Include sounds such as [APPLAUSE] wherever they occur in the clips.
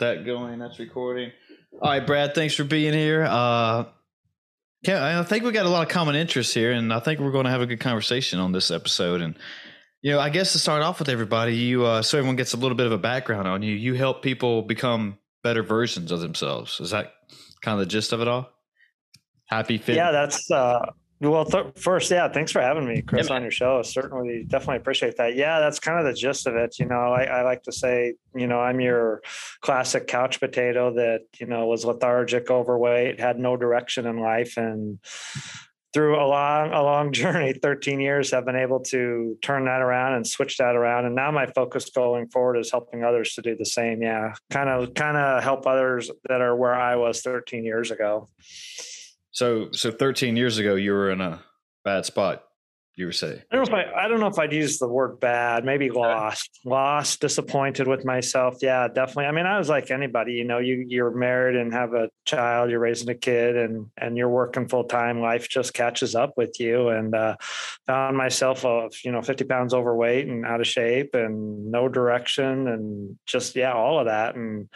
That going. That's recording. All right, Brad. Thanks for being here. Uh, yeah, I think we got a lot of common interests here, and I think we're going to have a good conversation on this episode. And you know, I guess to start off with everybody, you uh, so everyone gets a little bit of a background on you. You help people become better versions of themselves. Is that kind of the gist of it all? Happy fit. Yeah, that's uh, well, th- first, yeah, thanks for having me, Chris, yeah, on your show. Certainly, definitely appreciate that. Yeah, that's kind of the gist of it. You know, I, I, like to say, you know, I'm your classic couch potato that you know was lethargic, overweight, had no direction in life, and through a long, a long [LAUGHS] journey, 13 years, have been able to turn that around and switch that around. And now my focus going forward is helping others to do the same. Yeah, kind of, kind of help others that are where I was 13 years ago. So so 13 years ago you were in a bad spot. You were saying. I don't know if I, I don't know if I'd use the word bad. Maybe lost, lost, disappointed with myself. Yeah, definitely. I mean, I was like anybody. You know, you you're married and have a child. You're raising a kid, and and you're working full time. Life just catches up with you. And uh, found myself of you know 50 pounds overweight and out of shape and no direction and just yeah, all of that. And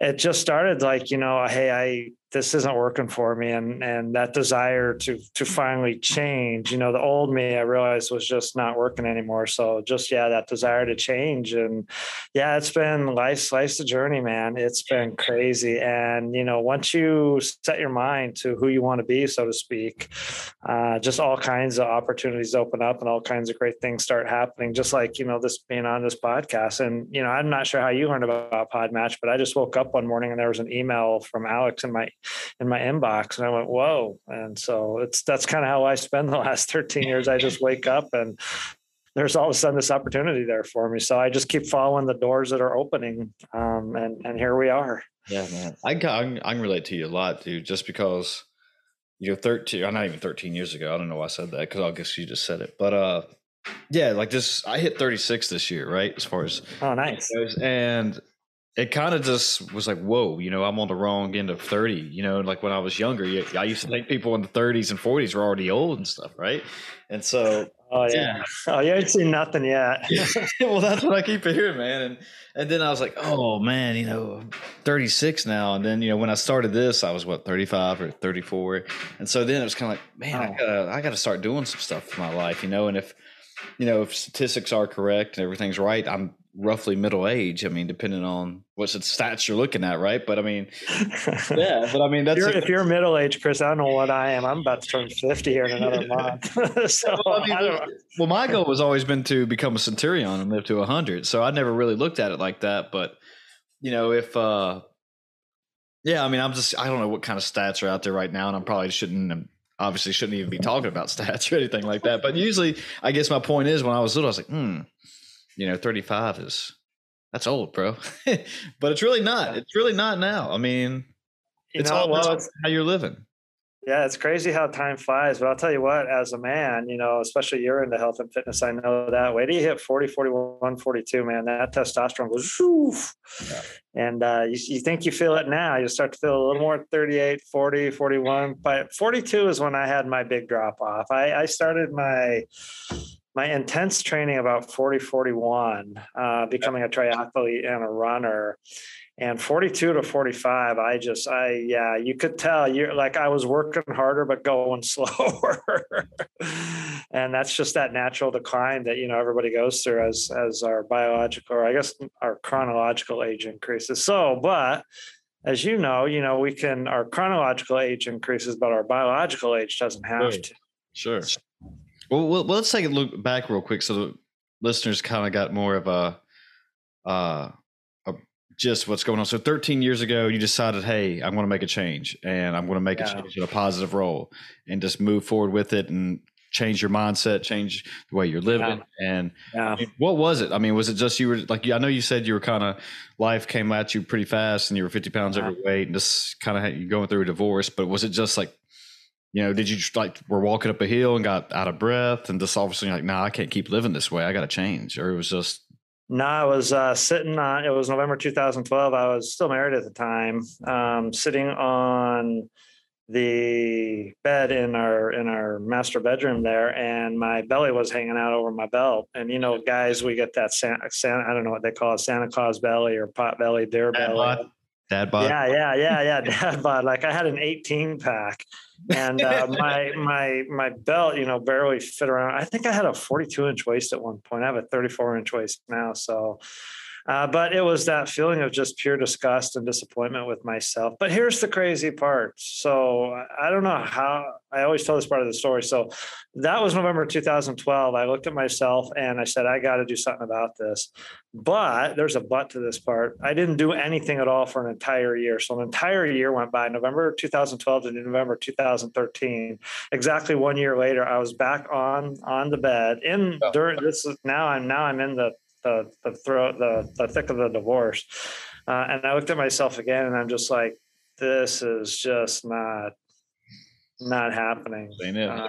it just started like you know, hey, I this isn't working for me and and that desire to to finally change you know the old me i realized was just not working anymore. So just yeah that desire to change and yeah it's been life's life's a journey man. It's been crazy. And you know once you set your mind to who you want to be so to speak uh, just all kinds of opportunities open up and all kinds of great things start happening just like you know this being on this podcast. And you know i'm not sure how you learned about podmatch but i just woke up one morning and there was an email from alex in my in my inbox and I went, whoa. And so it's that's kind of how I spend the [LAUGHS] last 13 years. I just wake up and there's all of a sudden this opportunity there for me. So I just keep following the doors that are opening. Um, and, and here we are. Yeah, man. I can, I can relate to you a lot, dude, just because you're 13, I'm not even 13 years ago. I don't know why I said that because I guess you just said it. But uh, yeah, like this, I hit 36 this year, right? As far as oh, nice. And it kind of just was like, whoa, you know, I'm on the wrong end of 30. You know, like when I was younger, I used to think people in the 30s and 40s were already old and stuff, right? And so, oh yeah, oh you ain't seen nothing yet. [LAUGHS] well, that's what I keep hearing, man. And and then I was like, oh man, you know, 36 now. And then you know, when I started this, I was what 35 or 34, and so then it was kind of like, man, oh. I gotta I gotta start doing some stuff for my life, you know. And if you know, if statistics are correct and everything's right, I'm roughly middle age. I mean, depending on what stats you're looking at, right? But I mean, [LAUGHS] yeah, but I mean, that's you're, a, if you're middle age, Chris. I don't know what I am. I'm about to turn 50 here in [LAUGHS] another month. [LAUGHS] so, well, I mean, well, my goal has always been to become a centurion and live to 100. So I never really looked at it like that. But you know, if uh, yeah, I mean, I'm just I don't know what kind of stats are out there right now, and I probably shouldn't obviously shouldn't even be talking about stats or anything like that. But usually, I guess my point is when I was little, I was like, hmm you know, 35 is that's old, bro. [LAUGHS] but it's really not. It's really not now. I mean, you it's know, all well, it's, how you're living. Yeah, it's crazy how time flies. But I'll tell you what, as a man, you know, especially you're into health and fitness, I know that. Wait till you hit 40, 41, 42, man, that testosterone goes, yeah. and uh, you, you think you feel it now. You start to feel a little more 38, 40, 41. But 42 is when I had my big drop off. I, I started my my intense training about 40 41 uh, becoming a triathlete and a runner. And 42 to 45 i just i yeah you could tell you're like i was working harder but going [LAUGHS] slower. And that's just that natural decline that you know everybody goes through as as our biological or i guess our chronological age increases. So but as you know you know we can our chronological age increases but our biological age doesn't have sure. to. Sure well, well let's take a look back real quick so the listeners kind of got more of a uh a just what's going on. So 13 years ago, you decided, hey, I'm going to make a change and I'm going to make yeah. a change in a positive role and just move forward with it and change your mindset, change the way you're living. Yeah. And yeah. What was it? I mean, was it just you were like, I know you said you were kind of life came at you pretty fast and you were 50 pounds overweight and just kind of you going through a divorce, but was it just like, you know, did you just like were walking up a hill and got out of breath and just all of a sudden like, nah, I can't keep living this way. I got to change. Or it was just, no, I was uh, sitting on. It was November 2012. I was still married at the time. Um, sitting on the bed in our in our master bedroom there, and my belly was hanging out over my belt. And you know, guys, we get that Santa. Santa I don't know what they call it, Santa Claus belly or pot belly, deer belly. Dad bod. Yeah, yeah, yeah, yeah. [LAUGHS] Dad bod. Like I had an 18 pack, and uh, [LAUGHS] my my my belt, you know, barely fit around. I think I had a 42 inch waist at one point. I have a 34 inch waist now, so uh, but it was that feeling of just pure disgust and disappointment with myself. But here's the crazy part. So I don't know how I always tell this part of the story. So that was November 2012. I looked at myself and I said, I got to do something about this. But there's a but to this part. I didn't do anything at all for an entire year. So an entire year went by, November 2012 to November 2013. Exactly one year later, I was back on on the bed. In during this is now I'm now I'm in the the the throat the the thick of the divorce. Uh, and I looked at myself again, and I'm just like, this is just not not happening. Uh,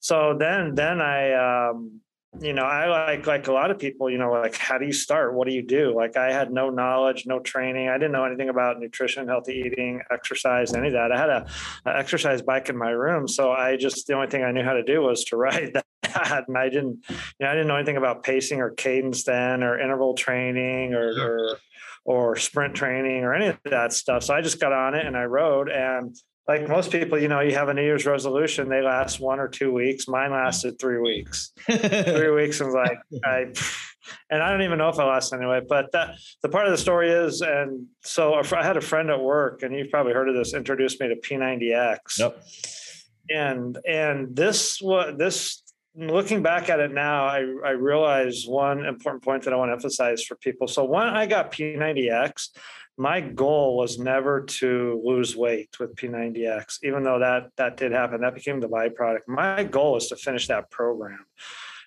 so then then I um, you know I like like a lot of people you know like how do you start? What do you do? Like I had no knowledge no training. I didn't know anything about nutrition healthy eating exercise any of that. I had a, a exercise bike in my room. So I just the only thing I knew how to do was to [LAUGHS] ride that that. And I didn't, you know, I didn't know anything about pacing or cadence then or interval training or, or, or sprint training or any of that stuff. So I just got on it and I rode and like most people, you know, you have a New Year's resolution, they last one or two weeks. Mine lasted three weeks. three [LAUGHS] weeks and like I and I don't even know if I lost anyway. But that the part of the story is, and so I had a friend at work, and you've probably heard of this, introduced me to P90X. Yep. And and this what this looking back at it now, I, I realize one important point that I want to emphasize for people. So when I got P90X, my goal was never to lose weight with P90X, even though that that did happen. That became the byproduct. My goal was to finish that program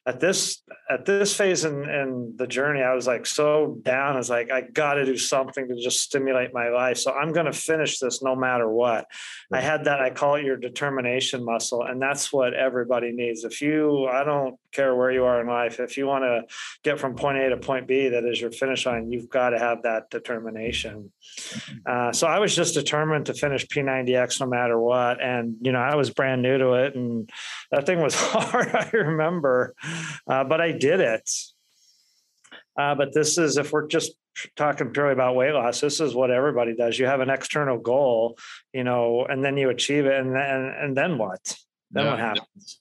at this at this phase in, in the journey, I was like so down. I was like, I got to do something to just stimulate my life. So I'm going to finish this no matter what. I had that. I call it your determination muscle, and that's what everybody needs. If you, I don't care where you are in life, if you want to get from point A to point B, that is your finish line. You've got to have that determination. Mm-hmm. Uh, so I was just determined to finish P90X no matter what, and you know I was brand new to it, and that thing was [LAUGHS] hard. I remember uh, but I did it. Uh, but this is if we're just talking purely about weight loss, this is what everybody does. You have an external goal, you know, and then you achieve it, and then and then what? Then yeah. what happens?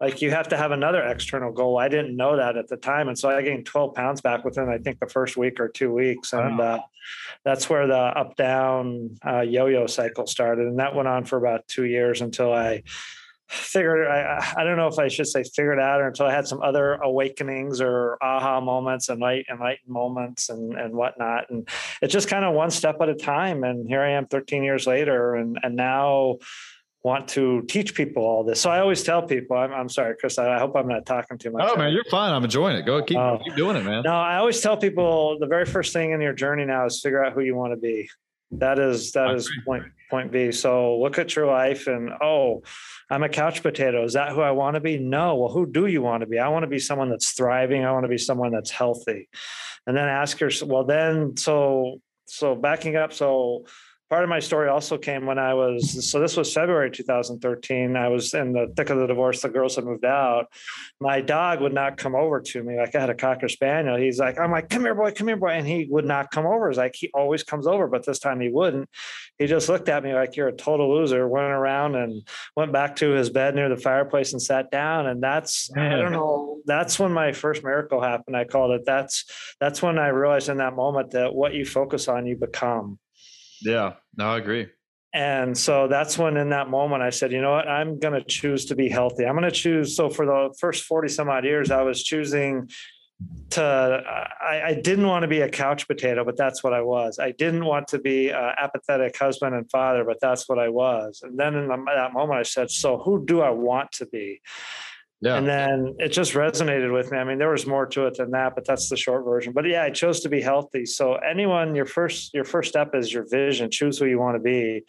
Like you have to have another external goal. I didn't know that at the time, and so I gained 12 pounds back within I think the first week or two weeks, and wow. uh, that's where the up down uh, yo yo cycle started, and that went on for about two years until I figured I, I don't know if I should say figured out or until I had some other awakenings or aha moments and light enlightened moments and and whatnot. And it's just kind of one step at a time. And here I am 13 years later and and now want to teach people all this. So I always tell people, I'm, I'm sorry, Chris, I hope I'm not talking too much. Oh man, you're fine. I'm enjoying it. Go keep, uh, keep doing it, man. No, I always tell people the very first thing in your journey now is figure out who you want to be. That is, that is point, point B. So look at your life and, oh, I'm a couch potato. Is that who I want to be? No. Well, who do you want to be? I want to be someone that's thriving. I want to be someone that's healthy. And then ask yourself, well, then, so, so backing up. So part of my story also came when I was so this was February 2013. I was in the thick of the divorce. The girls had moved out. My dog would not come over to me. Like I had a cocker spaniel. He's like, I'm like, come here, boy, come here, boy. And he would not come over. It's like he always comes over, but this time he wouldn't. He just looked at me like you're a total loser, went around and went back to his bed near the fireplace and sat down. And that's I don't know, that's when my first miracle happened. I called it. That's that's when I realized in that moment that what you focus on, you become. Yeah, no, I agree. And so that's when, in that moment, I said, you know what, I'm going to choose to be healthy. I'm going to choose. So for the first 40 some odd years, I was choosing to, I, I didn't want to be a couch potato, but that's what I was. I didn't want to be an apathetic husband and father, but that's what I was. And then in that moment, I said, so who do I want to be? Yeah. And then it just resonated with me. I mean, there was more to it than that, but that's the short version. But yeah, I chose to be healthy. So anyone, your first your first step is your vision. Choose who you want to be.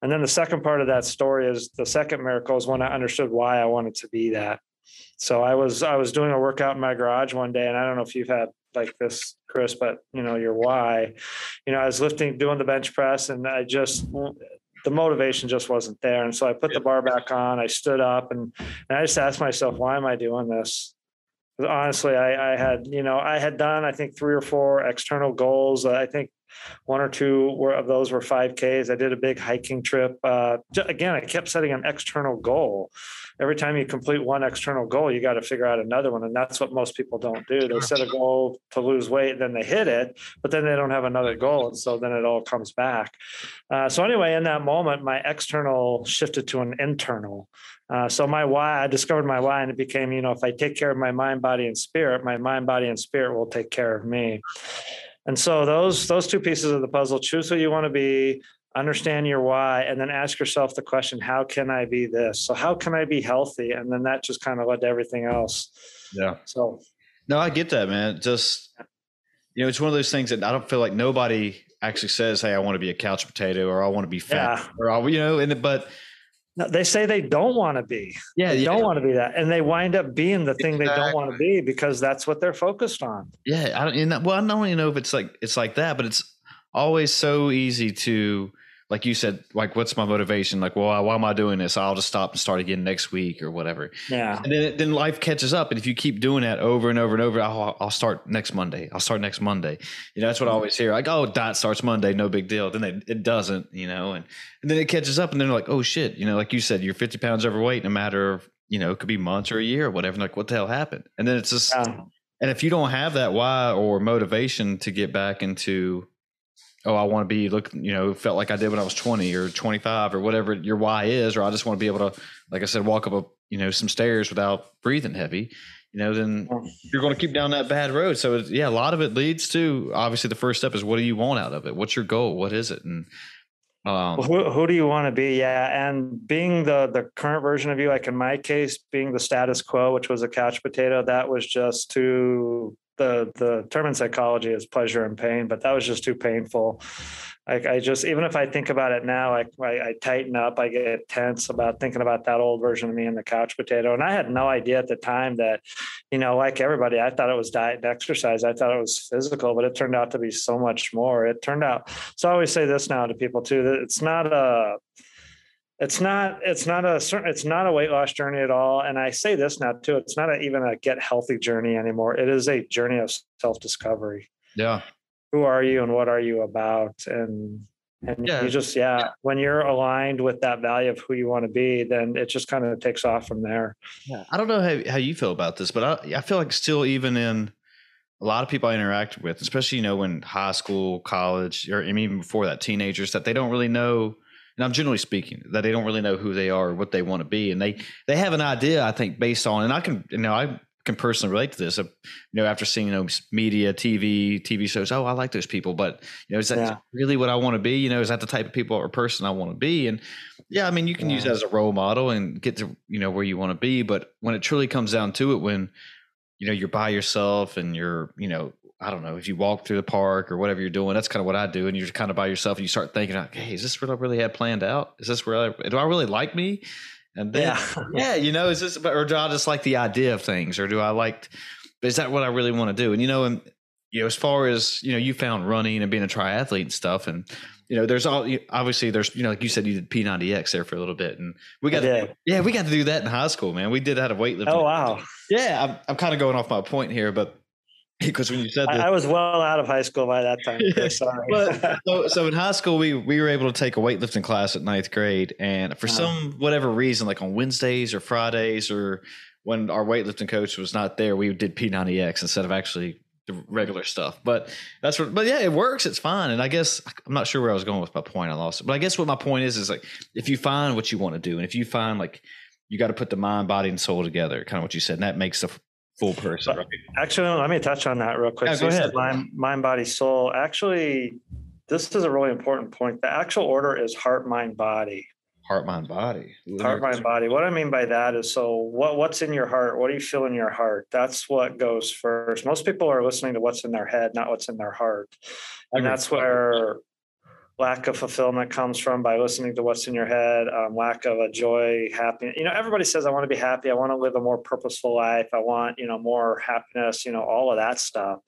And then the second part of that story is the second miracle is when I understood why I wanted to be that. So I was I was doing a workout in my garage one day, and I don't know if you've had like this, Chris, but you know your why. You know, I was lifting, doing the bench press, and I just the motivation just wasn't there. And so I put the bar back on, I stood up and, and I just asked myself, why am I doing this? Honestly, I, I had, you know, I had done, I think three or four external goals. I think one or two were, of those were 5Ks. I did a big hiking trip. Uh, again, I kept setting an external goal. Every time you complete one external goal, you got to figure out another one. And that's what most people don't do. They set a goal to lose weight, then they hit it, but then they don't have another goal. And so then it all comes back. Uh, so, anyway, in that moment, my external shifted to an internal. Uh, so my why, I discovered my why, and it became, you know, if I take care of my mind, body, and spirit, my mind, body, and spirit will take care of me. And so those those two pieces of the puzzle, choose who you want to be, understand your why, and then ask yourself the question, how can I be this? So how can I be healthy? And then that just kind of led to everything else. Yeah. So no, I get that, man. Just you know, it's one of those things that I don't feel like nobody actually says, Hey, I want to be a couch potato or I want to be fat yeah. or I, you know, and but no, they say they don't want to be. Yeah, they yeah. don't want to be that, and they wind up being the thing exactly. they don't want to be because that's what they're focused on. Yeah, I don't. well, I don't even know if it's like it's like that, but it's always so easy to like you said, like, what's my motivation? Like, well, why am I doing this? I'll just stop and start again next week or whatever. Yeah. And then, then life catches up. And if you keep doing that over and over and over, I'll, I'll start next Monday. I'll start next Monday. You know, that's what I mm-hmm. always hear. Like, oh, dot starts Monday. No big deal. Then it, it doesn't, you know, and, and then it catches up and then like, oh shit, you know, like you said, you're 50 pounds overweight in a matter of, you know, it could be months or a year or whatever. Like, what the hell happened? And then it's just, yeah. and if you don't have that why or motivation to get back into, oh, I want to be look, you know, felt like I did when I was 20 or 25 or whatever your why is, or I just want to be able to, like I said, walk up a, you know, some stairs without breathing heavy, you know, then you're going to keep down that bad road. So yeah, a lot of it leads to obviously the first step is what do you want out of it? What's your goal? What is it? And, um, who, who do you want to be? Yeah. And being the, the current version of you, like in my case, being the status quo, which was a couch potato, that was just too the the term in psychology is pleasure and pain, but that was just too painful. I just even if I think about it now, I, I, I tighten up, I get tense about thinking about that old version of me and the couch potato. And I had no idea at the time that, you know, like everybody, I thought it was diet and exercise. I thought it was physical, but it turned out to be so much more. It turned out. So I always say this now to people too that it's not a it's not it's not a certain it's not a weight loss journey at all. And i say this now too it's not a, even a get healthy journey anymore. It is a journey of self discovery yeah. Who are you and what are you about? And and yeah. you just yeah when you're aligned with that value of who you want to be then it just kind of takes off from there. Yeah i don't know how, how you feel about this but I, I feel like still even in a lot of people I interact with, especially you know in high school, college, or even before that, teenagers that they don't really know and I'm generally speaking that they don't really know who they are or what they want to be, and they they have an idea, I think, based on, and I can you know I can personally relate to this. You know, after seeing you know media, TV, TV shows, oh, I like those people, but you know, is that yeah. really what I want to be? You know, is that the type of people or person I want to be? And yeah, I mean, you can yeah. use that as a role model and get to you know where you want to be, but when it truly comes down to it, when you know you're by yourself and you're you know I don't know, if you walk through the park or whatever you're doing, that's kind of what I do. And you're kind of by yourself and you start thinking, like, hey, is this what I really had planned out? Is this where I, do I really like me? And then, yeah, [LAUGHS] yeah you know, is this, or do I just like the idea of things or do I like, is that what I really want to do? And, you know, and you know, as far as you know, you found running and being a triathlete and stuff, and you know, there's all obviously there's you know, like you said, you did P90X there for a little bit, and we got to, yeah, we got to do that in high school, man. We did that of weightlifting. Oh wow, yeah. I'm, I'm kind of going off my point here, but because when you said that, I, was well out of high school by that time. [LAUGHS] Sorry. but, [LAUGHS] so, so in high school, we we were able to take a weightlifting class at ninth grade, and for uh-huh. some whatever reason, like on Wednesdays or Fridays, or when our weightlifting coach was not there, we did P90X instead of actually the regular stuff. But that's what. But yeah, it works. It's fine. And I guess I'm not sure where I was going with my point. I lost it. But I guess what my point is is like if you find what you want to do, and if you find like you got to put the mind, body, and soul together, kind of what you said, and that makes the full person. Right? Actually, let me touch on that real quick. Yeah, so go ahead. Mind, mind, body, soul. Actually, this is a really important point. The actual order is heart, mind, body heart mind body heart mind body what i mean by that is so what what's in your heart what do you feel in your heart that's what goes first most people are listening to what's in their head not what's in their heart and that's where lack of fulfillment comes from by listening to what's in your head um, lack of a joy happiness you know everybody says i want to be happy i want to live a more purposeful life i want you know more happiness you know all of that stuff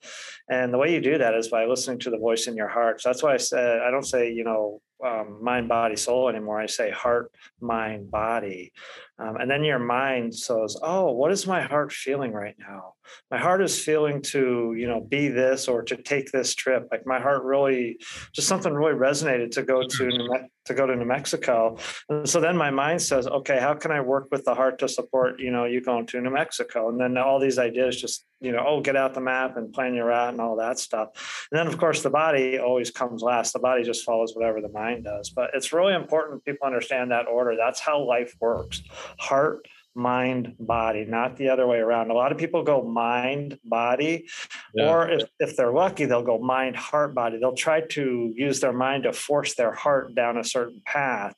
and the way you do that is by listening to the voice in your heart so that's why i said i don't say you know um, mind, body, soul anymore. I say heart, mind, body. Um, and then your mind says, oh, what is my heart feeling right now? My heart is feeling to, you know, be this or to take this trip. Like my heart really, just something really resonated to go to New, to go to New Mexico. And so then my mind says, okay, how can I work with the heart to support, you know, you going to New Mexico? And then all these ideas just, you know, oh, get out the map and plan your route and all that stuff. And then of course the body always comes last. The body just follows whatever the mind does. But it's really important people understand that order. That's how life works heart, mind, body, not the other way around. A lot of people go mind, body, yeah. or if, if they're lucky, they'll go mind, heart, body. They'll try to use their mind to force their heart down a certain path.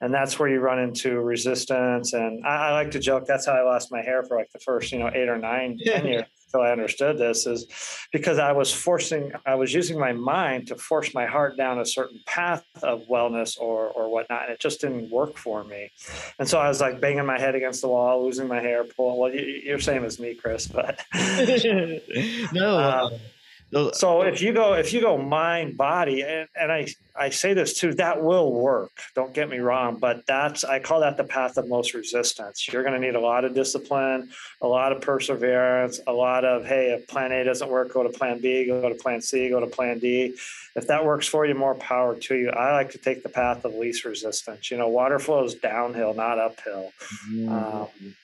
And that's where you run into resistance. And I, I like to joke that's how I lost my hair for like the first, you know, eight or nine, ten [LAUGHS] years until I understood this is because I was forcing, I was using my mind to force my heart down a certain path of wellness or or whatnot. And it just didn't work for me. And so I was like banging my head against the wall, losing my hair, pulling. Well, you, are same as me, Chris, but [LAUGHS] no. [LAUGHS] Um, So if you go if you go mind body and, and i i say this too that will work. Don't get me wrong but that's i call that the path of most resistance. You're going to need a lot of discipline a lot of perseverance a lot of hey if plan a doesn't work go to plan b go to plan c go to plan d. If that works for you more power to you. I like to take the path of least resistance. You know water flows downhill not uphill. Mm. um,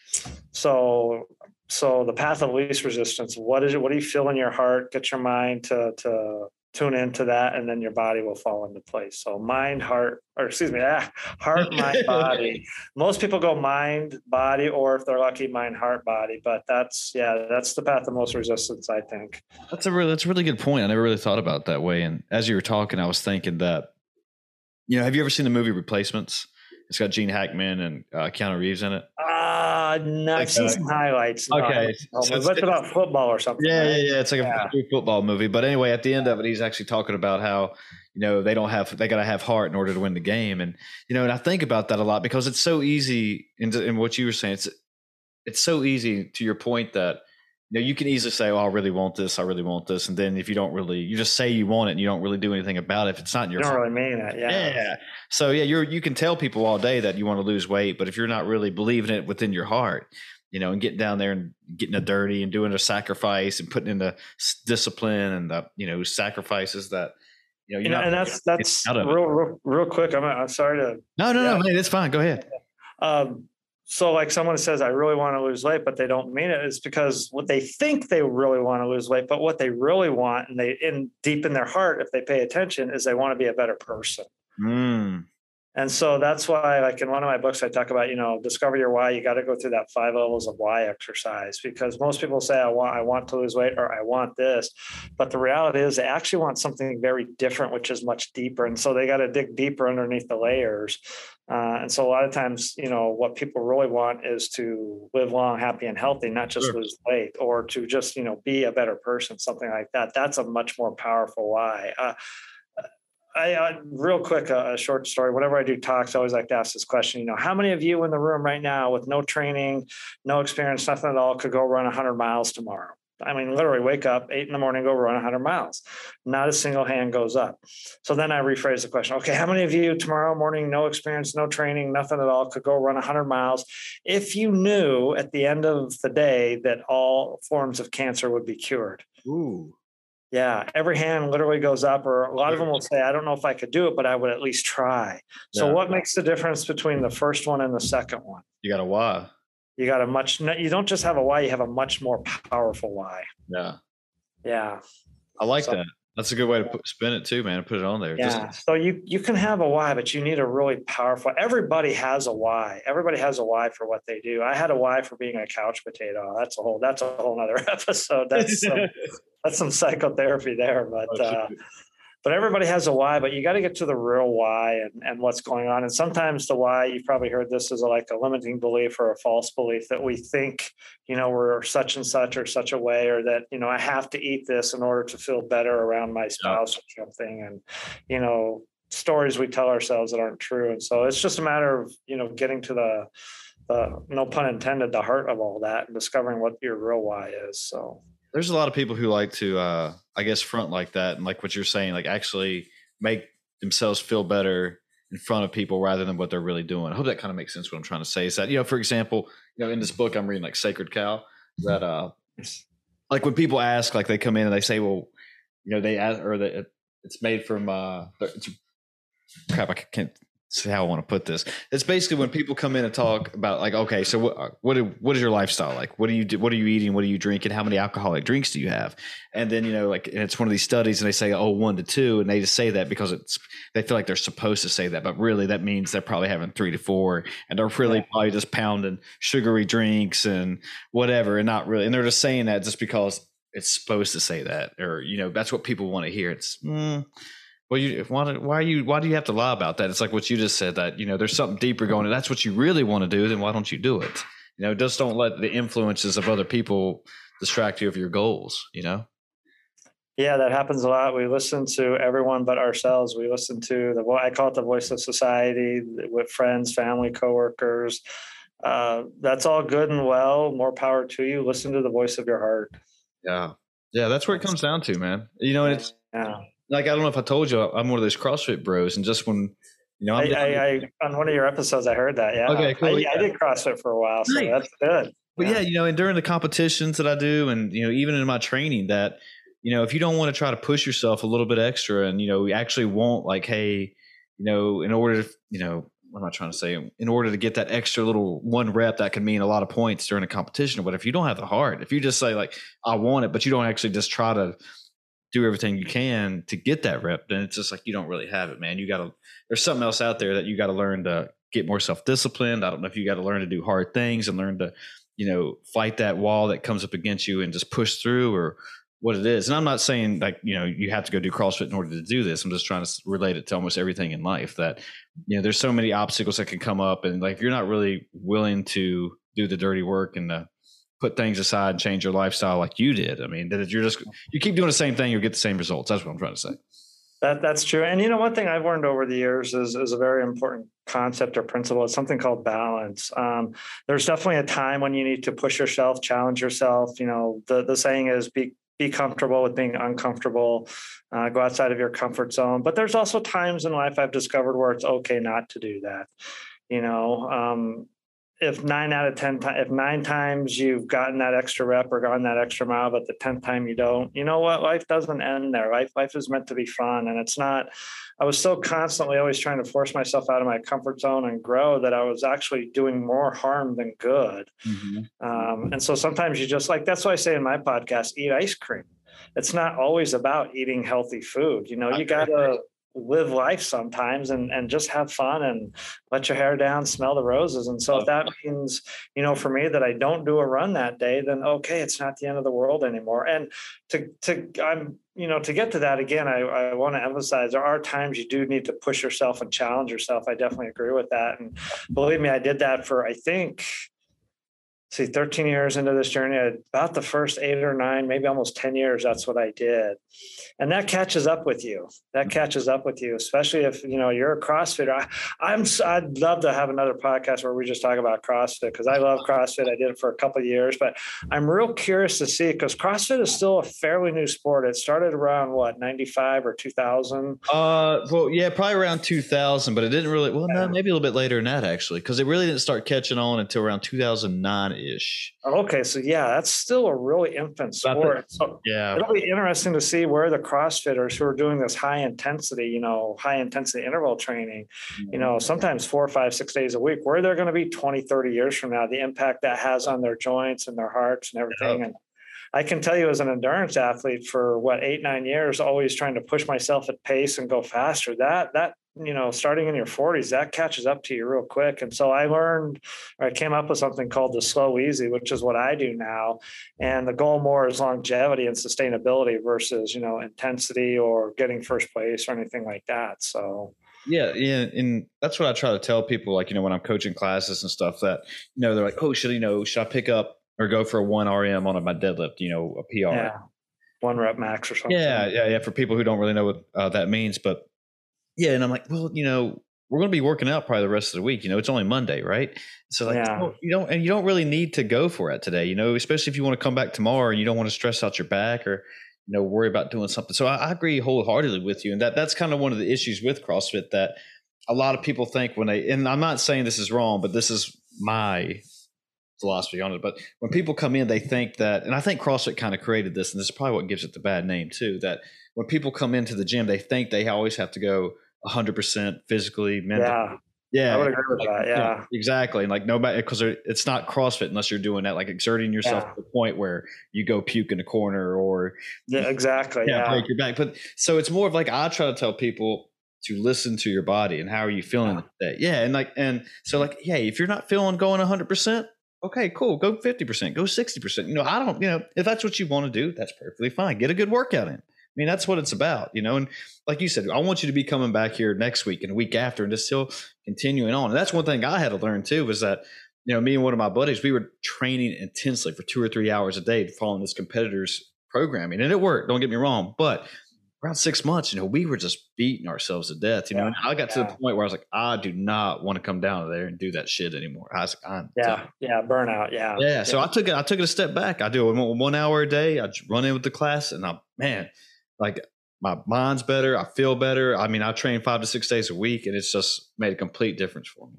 so so the path of least resistance what is it what do you feel in your heart? Get your mind to to tune into that and then your body will fall into place. So mind heart or excuse me ah, heart mind body. [LAUGHS] Most people go mind body or if they're lucky mind heart body but that's yeah that's the path of most resistance i think. That's a really that's a really good point. I never really thought about that way and as you were talking i was thinking that you know have you ever seen the movie replacements? It's got Gene Hackman and uh, Keanu Reeves in it. Uh, no, I've seen uh, some highlights. Okay, no, so it's, it's, about football or something. Yeah, right? yeah, yeah. It's like yeah. a football movie. But anyway, at the end of it, he's actually talking about how you know they don't have they got to have heart in order to win the game, and you know, and I think about that a lot because it's so easy. In, in what you were saying, it's it's so easy to your point that you know, you can easily say, "Oh, I really want this. I really want this," and then if you don't really, you just say you want it, and you don't really do anything about it. If it's not in your, you don't really mean it. Yeah. Yeah. So yeah, you're you can tell people all day that you want to lose weight, but if you're not really believing it within your heart, you know, and getting down there and getting a dirty and doing a sacrifice and putting in the discipline and the you know sacrifices that you know, you know, and that's that's real, real, real quick. I'm I'm sorry to. No, no, yeah. no, man, it's fine. Go ahead. Um, so like someone says i really want to lose weight but they don't mean it. it is because what they think they really want to lose weight but what they really want and they in deep in their heart if they pay attention is they want to be a better person mm. And so that's why like in one of my books i talk about you know discover your why you got to go through that five levels of why exercise because most people say i want i want to lose weight or i want this but the reality is they actually want something very different which is much deeper and so they got to dig deeper underneath the layers uh, and so a lot of times, you know, what people really want is to live long, happy, and healthy, not just sure. lose weight or to just, you know, be a better person, something like that. That's a much more powerful why. Uh, I, uh, real quick, uh, a short story. Whenever I do talks, I always like to ask this question. You know, how many of you in the room right now, with no training, no experience, nothing at all, could go run 100 miles tomorrow? I mean, literally wake up eight in the morning, go run 100 miles. Not a single hand goes up. So then I rephrase the question okay, how many of you tomorrow morning, no experience, no training, nothing at all, could go run 100 miles if you knew at the end of the day that all forms of cancer would be cured? Ooh. Yeah, every hand literally goes up, or a lot of them will say, I don't know if I could do it, but I would at least try. So, Yeah. what makes the difference between the first one and the second one? You got a why. You got a much, you don't just have a why, you have a much more powerful why. Yeah. Yeah. I like So- that. That's a good way to put, spin it too, man. Put it on there. Just- Yeah. So you you can have a why, but you need a really powerful. Everybody has a why. Everybody has a why for what they do. I had a why for being a couch potato. That's a whole. That's a whole other [LAUGHS] episode. That's some, [LAUGHS] that's some psychotherapy there. But uh, but everybody has a why. But you got to get to the real why and and what's going on. And sometimes the why you've probably heard this is like a limiting belief or a false belief that we think you know we're such and such or such a way or that you know I have to eat this in order to feel better around my spouse or something. And you know stories we tell ourselves that aren't true. And so it's just a matter of you know getting to the the no pun intended the heart of all that and discovering what your real why is. So there's a lot of people who like to uh i guess front like that and like what you're saying like actually make themselves feel better in front of people rather than what they're really doing. I hope that kind of makes sense what i'm trying to say. Is that you know for example you know in this book i'm reading like sacred cow that uh like when people ask like they come in and they say well you know they ask or that it's made from uh it's, crap i can't say how i want to put this. It's basically when people come in and talk about like okay so what what what is your lifestyle like? What do you do what are you eating? What are you drinking? How many alcoholic drinks do you have? And then you know like and it's one of these studies and they say oh one to two and they just say that because it's they feel like they're supposed to say that but really that means they're probably having three to four and they're really probably just pounding sugary drinks and whatever and not really and they're just saying that just because it's supposed to say that or you know that's what people want to hear. It's mm, well you why, why you why do you have to lie about that it's like what you just said that you know there's something deeper going and that's what you really want to do then why don't you do it you know just don't let the influences of other people distract you of your goals you know Yeah, that happens a lot. We listen to everyone but ourselves. We listen to the I call it the voice of society with friends, family, coworkers. Uh, that's all good and well. More power to you. Listen to the voice of your heart. yeah yeah that's where it comes down to man you know it's Yeah, like i don't know if i told you i'm one of those crossfit bros and just when you know I, I, I on one of your episodes, I heard that. Yeah, Okay, cool, I, yeah. I did CrossFit for a while, so Nice. that's good. But yeah, you know, and during the competitions that I do, and you know, even in my training, that you know, if you don't want to try to push yourself a little bit extra, and you know, we actually want like, hey, you know, in order to, you know, what am I trying to say? In order to get that extra little one rep, that can mean a lot of points during a competition. But if you don't have the heart, if you just say like, I want it, but you don't actually just try to do everything you can to get that rep, then it's just like you don't really have it, man. You got to. There's something else out there that you got to learn to get more self disciplined. I don't know if you got to learn to do hard things and learn to you know, fight that wall that comes up against you and just push through or what it is. And I'm not saying like, you know, you have to go do CrossFit in order to do this. I'm just trying to relate it to almost everything in life that, you know, there's so many obstacles that can come up. And like, you're not really willing to do the dirty work and to put things aside and change your lifestyle like you did, I mean, that you're just, you keep doing the same thing, you'll get the same results. That's what I'm trying to say. That that's true. And you know, one thing I've learned over the years is is a very important concept or principle. It's something called balance. Um, there's definitely a time when you need to push yourself, challenge yourself. You know, the the saying is be be comfortable with being uncomfortable, uh, go outside of your comfort zone. But there's also times in life I've discovered where it's okay not to do that. You know, um, if nine out of ten times, if nine times you've gotten that extra rep or gotten that extra mile, but the tenth time you don't, you know what? Life doesn't end there. Life life is meant to be fun, and it's not. I was so constantly always trying to force myself out of my comfort zone and grow that I was actually doing more harm than good. Um, and so sometimes you just like that's why I say in my podcast, eat ice cream. It's not always about eating healthy food. You know, you gotta live life sometimes and and just have fun and let your hair down, smell the roses. And so if that means, you know, for me that I don't do a run that day, then okay, it's not the end of the world anymore. And to to I'm you know to get to that again, I, I want to emphasize there are times you do need to push yourself and challenge yourself. I definitely agree with that. And believe me, I did that for I think see 13 years into this journey about the first eight or nine maybe almost 10 years that's what i did. And that catches up with you. That mm-hmm. catches up with you especially if you know you're a crossfitter. I, i'm i'd love to have another podcast where we just talk about crossfit because i love crossfit. I did it for a couple of years but i'm real curious to see because crossfit is still a fairly new sport. It started around what 95 or 2000 uh well yeah probably around 2000 but it didn't really well no, maybe a little bit later than that actually because it really didn't start catching on until around 2009 ish. Okay, so yeah, that's still a really infant sport. So yeah, it'll be interesting to see where the CrossFitters who are doing this high intensity, you know, high intensity interval training, mm-hmm. you know, sometimes four, five, six days a week, where they're going to be 20, 30 years from now, the impact that has on their joints and their hearts and everything. Yep. And I can tell you as an endurance athlete for what eight, nine years, always trying to push myself at pace and go faster. That that you know, starting in your 40s, that catches up to you real quick. And so I learned, or I came up with something called the slow easy, which is what I do now. And the goal more is longevity and sustainability versus, you know, intensity or getting first place or anything like that. So, yeah, yeah, and that's what I try to tell people. Like, you know, when I'm coaching classes and stuff, that you know, they're like, "Oh, should you know, should I pick up or go for a one RM on my deadlift? You know, a PR, yeah. one rep max or something." Yeah, yeah, yeah. For people who don't really know what uh, that means, but yeah, and I'm like, well, you know, we're going to be working out probably the rest of the week. You know, it's only Monday, right? So like, yeah. you don't, and you don't really need to go for it today. You know, especially if you want to come back tomorrow and you don't want to stress out your back or you know worry about doing something. So I, I agree wholeheartedly with you, and that that's kind of one of the issues with CrossFit that a lot of people think when they, and I'm not saying this is wrong, but this is my philosophy on it. But when people come in, they think that, and I think CrossFit kind of created this, and this is probably what gives it the bad name too. That when people come into the gym, they think they always have to go 100% physically, mentally. Yeah. Yeah, I would agree with like, that. Yeah, yeah exactly. And like nobody, because it's not CrossFit unless you're doing that, like exerting yourself yeah. to the point where you go puke in a corner or yeah, exactly. Yeah, break your back. But so it's more of like I try to tell people to listen to your body and how are you feeling yeah. today. Yeah, and like and so like yeah, if you're not feeling going 100, percent okay, cool, go 50 percent, go 60 percent. You know, I don't, you know, if that's what you want to do, that's perfectly fine. Get a good workout in. I mean, that's what it's about, you know. And like you said, I want you to be coming back here next week and a week after, and just still continuing on. And that's one thing I had to learn too was that, you know, me and one of my buddies, we were training intensely for two or three hours a day, following this competitor's programming, and it worked. Don't get me wrong, but around six months, you know, we were just beating ourselves to death. You know, I got to the point where I was like, I do not want to come down there and do that shit anymore. I was like, I'm yeah, done. yeah, burnout, yeah, yeah. So I took it. I took it a step back. I do it one hour a day. I run in with the class, and I'm man, like my mind's better. I feel better. I mean, I train five to six days a week, and it's just made a complete difference for me.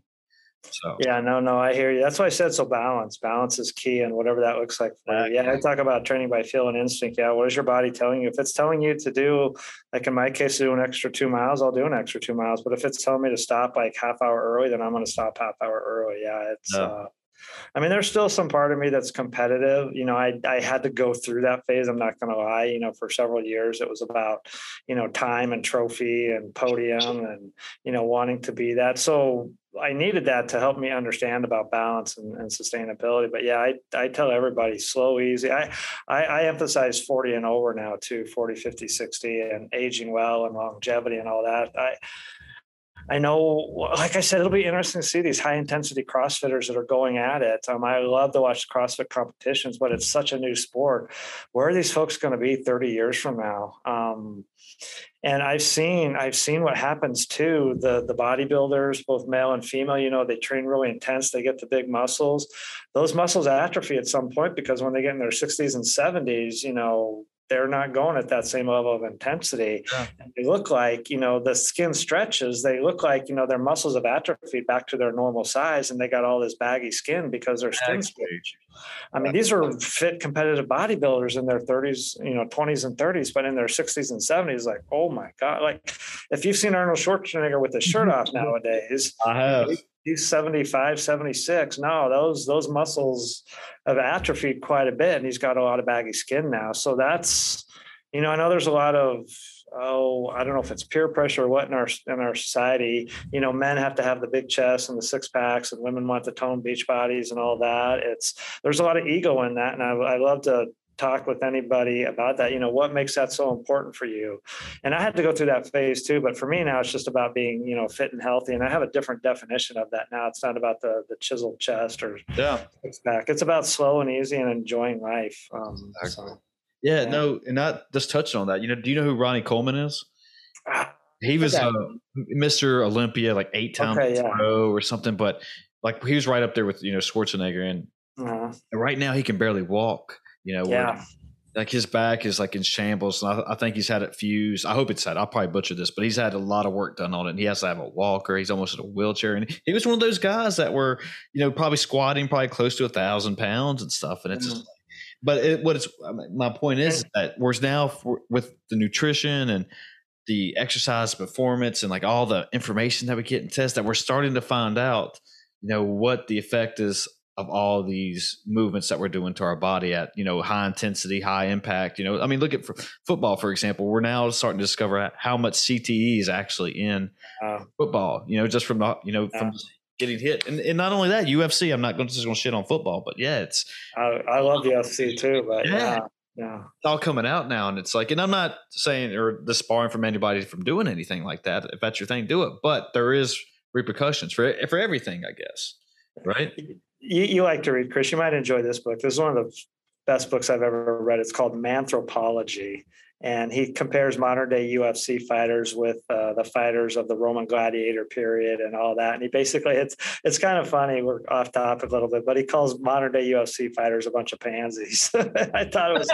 So yeah, no, no, I hear you. That's why I said so. Balance, balance is key, and whatever that looks like for you. Yeah, I talk about training by feel and instinct. Yeah, what is your body telling you? If it's telling you to do, like in my case, do an extra two miles, I'll do an extra two miles. But if it's telling me to stop like half hour early, then I'm going to stop half hour early. Yeah, it's. No. Uh, I mean, there's still some part of me that's competitive. You know, I I had to go through that phase. I'm not going to lie. You know, for several years, it was about you know time and trophy and podium and you know wanting to be that. So I needed that to help me understand about balance and, and sustainability. But yeah, I, I tell everybody slow, easy. I, I, I emphasize 40 and over now too, 40, 50, 60 and aging well and longevity and all that. I, I know, like I said, it'll be interesting to see these high intensity CrossFitters that are going at it. Um, I love to watch CrossFit competitions, but it's such a new sport. Where are these folks going to be 30 years from now? Um, and I've seen I've seen what happens to the the bodybuilders, both male and female. You know, they train really intense. They get the big muscles. Those muscles atrophy at some point because when they get in their 60s and 70s, you know, they're not going at that same level of intensity. Yeah. And they look like, you know, the skin stretches, they look like, you know, their muscles have atrophied back to their normal size and they got all this baggy skin because their skin stretch. I mean, these are fit competitive bodybuilders in their 30s, you know, 20s and 30s, but in their 60s and 70s, like, oh my God. Like if you've seen Arnold Schwarzenegger with his [LAUGHS] shirt off nowadays, I have. he's 75 76 no those those muscles have atrophied quite a bit and he's got a lot of baggy skin now. So that's you know i know there's a lot of oh i don't know if it's peer pressure or what in our in our society you know men have to have the big chest and the six packs and women want the toned beach bodies and all that it's there's a lot of ego in that and i, I love to talk with anybody about that. You know, what makes that so important for you? And I had to go through that phase too. But for me now, it's just about being, you know, fit and healthy. And I have a different definition of that now. It's not about the the chiseled chest or yeah, six pack. It's about slow and easy and enjoying life. Um, exactly. so, yeah, yeah, no, and not just touched on that. You know, do you know who Ronnie Coleman is? Ah, he was uh, Mr. Olympia like eight times okay, yeah. row or something, but like he was right up there with you know Schwarzenegger, and uh-huh. right now he can barely walk. You know, yeah. like his back is like in shambles, and I, I, think he's had it fused. I hope it's had. I'll probably butcher this, but he's had a lot of work done on it. And he has to have a walker. He's almost in a wheelchair, and he was one of those guys that were you know probably squatting probably close to a thousand pounds and stuff, and it's. Mm-hmm. Just, but it, what it's my point is that whereas now for, with the nutrition and the exercise performance and like all the information that we get in tests that we're starting to find out, you know, what the effect is of all these movements that we're doing to our body at, you know, high intensity, high impact. You know, I mean, look at football, for example. We're now starting to discover how much CTE is actually in uh, football, you know, just from, the you know, from getting hit. And, and, not only that, UFC, I'm not going to just going to shit on football, but yeah, it's. I, I love UFC too, but yeah. yeah. Yeah. It's all coming out now. And it's like, and I'm not saying or disbarring from anybody from doing anything like that. If that's your thing, do it. But there is repercussions for eh, for everything, I guess. Right? You, you like to read, Chris. You might enjoy this book. This is one of the best books I've ever read. It's called Manthropology and he compares modern day UFC fighters with uh, the fighters of the Roman gladiator period and all that. And he basically it's it's kind of funny. We're off topic a little bit, but he calls modern day UFC fighters a bunch of pansies. [LAUGHS] I thought it was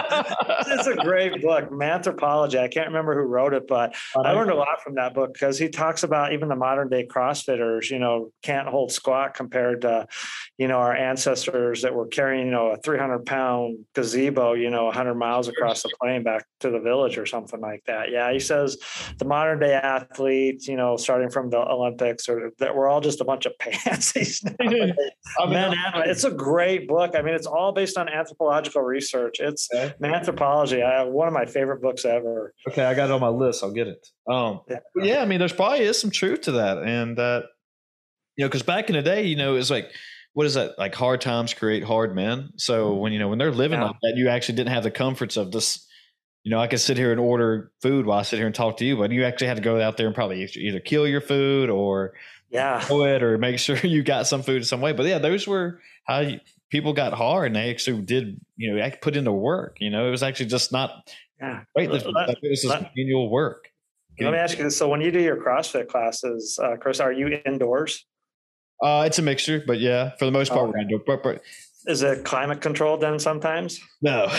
it's a great book, Manthropology. I can't remember who wrote it, but I learned a lot from that book because he talks about even the modern day CrossFitters. You know, can't hold squat compared to you know our ancestors that were carrying you know a 300 pound gazebo you know 100 miles across the plain back to the village village or something like that. Yeah, he says the modern day athletes, you know, starting from the Olympics, or that we're all just a bunch of [LAUGHS] pansies. [LAUGHS] I mean, it's a great book. I mean, it's all based on anthropological research. It's okay. anthropology. I, one of my favorite books ever. Okay, I got it on my list. I'll get it. Um, yeah. yeah, I mean, there's probably is some truth to that, and that uh, you know, because back in the day, you know, it's like what is that like hard times create hard men so when you know when they're living yeah. like that you actually didn't have the comforts of this you know, I could sit here and order food while I sit here and talk to you, but you actually had to go out there and probably either kill your food or yeah, it or make [LAUGHS] sure you got some food in some way. But yeah, those were how you, people got hard and they actually did, you know, put into work. You know, it was actually just not yeah. weightlifting. It was just let, manual work. Let me ask you this: So, when you do your CrossFit classes, uh, Chris, are you indoors? Uh, it's a mixture, but yeah, for the most part, okay. we're indoor. But, but is it climate controlled then? Sometimes. No. [LAUGHS]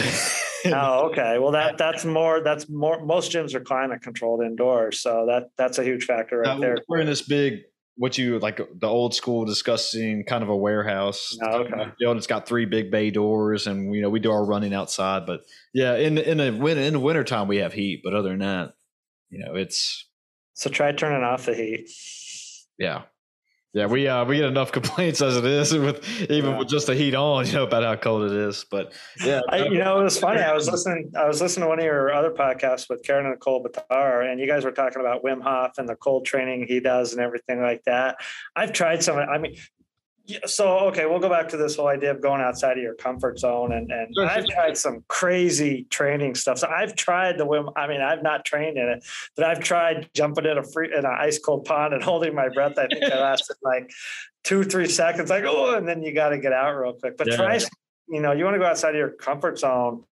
[LAUGHS] oh, okay. Well, that that's more. That's more. Most gyms are climate controlled indoors, so that that's a huge factor right there. We're in this big, what you like the old school discussing kind of a warehouse. Oh, okay. You know, it's got three big bay doors, and you know we do our running outside. But yeah, in in the win in the wintertime we have heat, but other than that, you know, it's. So try turning off the heat. Yeah. Yeah, we uh, we get enough [LAUGHS] complaints as it is with even yeah. with just the heat on, you know, about how cold it is. But yeah, I, you know, it was funny. I was [LAUGHS] listening. I was listening to one of your other podcasts with Karen and Nicole Batar, and you guys were talking about Wim Hof and the cold training he does and everything like that. I've tried some. I mean, so okay, we'll go back to this whole idea of going outside of your comfort zone, and and I've tried some crazy training stuff. So I've tried the Wim. I mean, I've not trained in it, but I've tried jumping in a free in an ice cold pond and [LAUGHS] holding my breath. I think I lasted like two three seconds, like oh, and then you got to get out real quick. But yeah. try, you know, you want to go outside of your comfort zone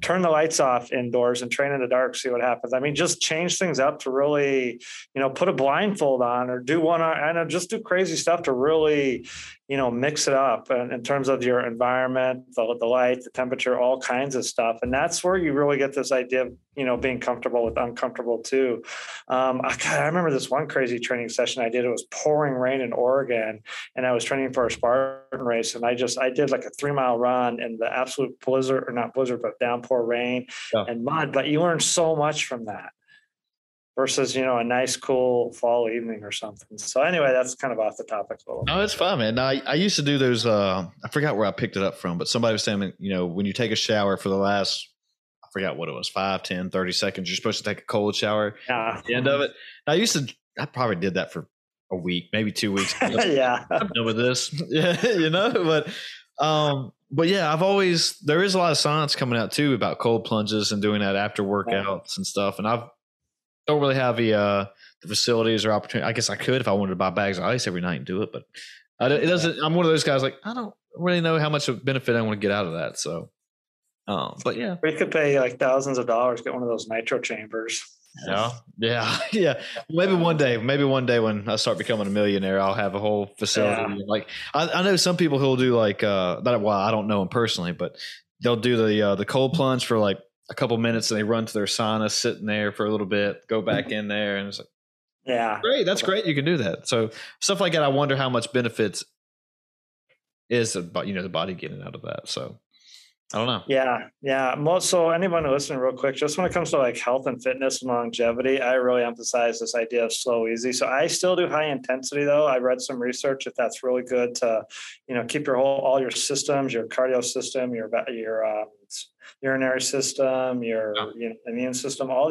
turn the lights off indoors and train in the dark, see what happens. I mean, just change things up to really, you know, put a blindfold on or do one, I know, just do crazy stuff to really, you know, mix it up in, in terms of your environment, the, the light, the temperature, all kinds of stuff. And that's where you really get this idea of, you know, being comfortable with uncomfortable too. Um, I, God, I remember this one crazy training session I did. It was pouring rain in Oregon and I was training for a Spartan race. And I just, I did like a three mile run in the absolute blizzard or not blizzard, but downpour rain yeah. and mud. But you learn so much from that versus you know a nice cool fall evening or something. So anyway that's kind of off the topic a little no it's fine man. I, I used to do those uh i forgot where i picked it up from but somebody was saying you know when you take a shower for the last i forgot what it was 5 10 30 seconds you're supposed to take a cold shower yeah. at the end of it. I used to i probably did that for a week maybe two weeks. [LAUGHS] Yeah. I'm done with this. [LAUGHS] Yeah you know but Um, but yeah, I've always there is a lot of science coming out too about cold plunges and doing that after workouts and stuff. And I've don't really have the uh, the facilities or opportunity. I guess I could if I wanted to buy bags of ice every night and do it, but I, it doesn't. I'm one of those guys like I don't really know how much of benefit I want to get out of that. So, um, but yeah, we could pay like thousands of dollars get one of those nitro chambers. Yeah, yeah, [LAUGHS] yeah. Maybe one day, maybe one day when I start becoming a millionaire, I'll have a whole facility. Yeah. Like I, I, know some people who'll do like uh, that. Well, I don't know them personally, but they'll do the uh, the cold plunge for like a couple minutes, and they run to their sauna, sitting there for a little bit, go back in there, and it's like, yeah, great. That's great. You can do that. So stuff like that. I wonder how much benefits is about you know the body getting out of that. So I don't know. Yeah, yeah. Most so anyone listening, real quick, just when it comes to like health and fitness and longevity, I really emphasize this idea of slow, easy. So I still do high intensity though. I read some research if that's really good to, you know, keep your whole all your systems, your cardio system, your your um, urinary system, your you know, immune system, all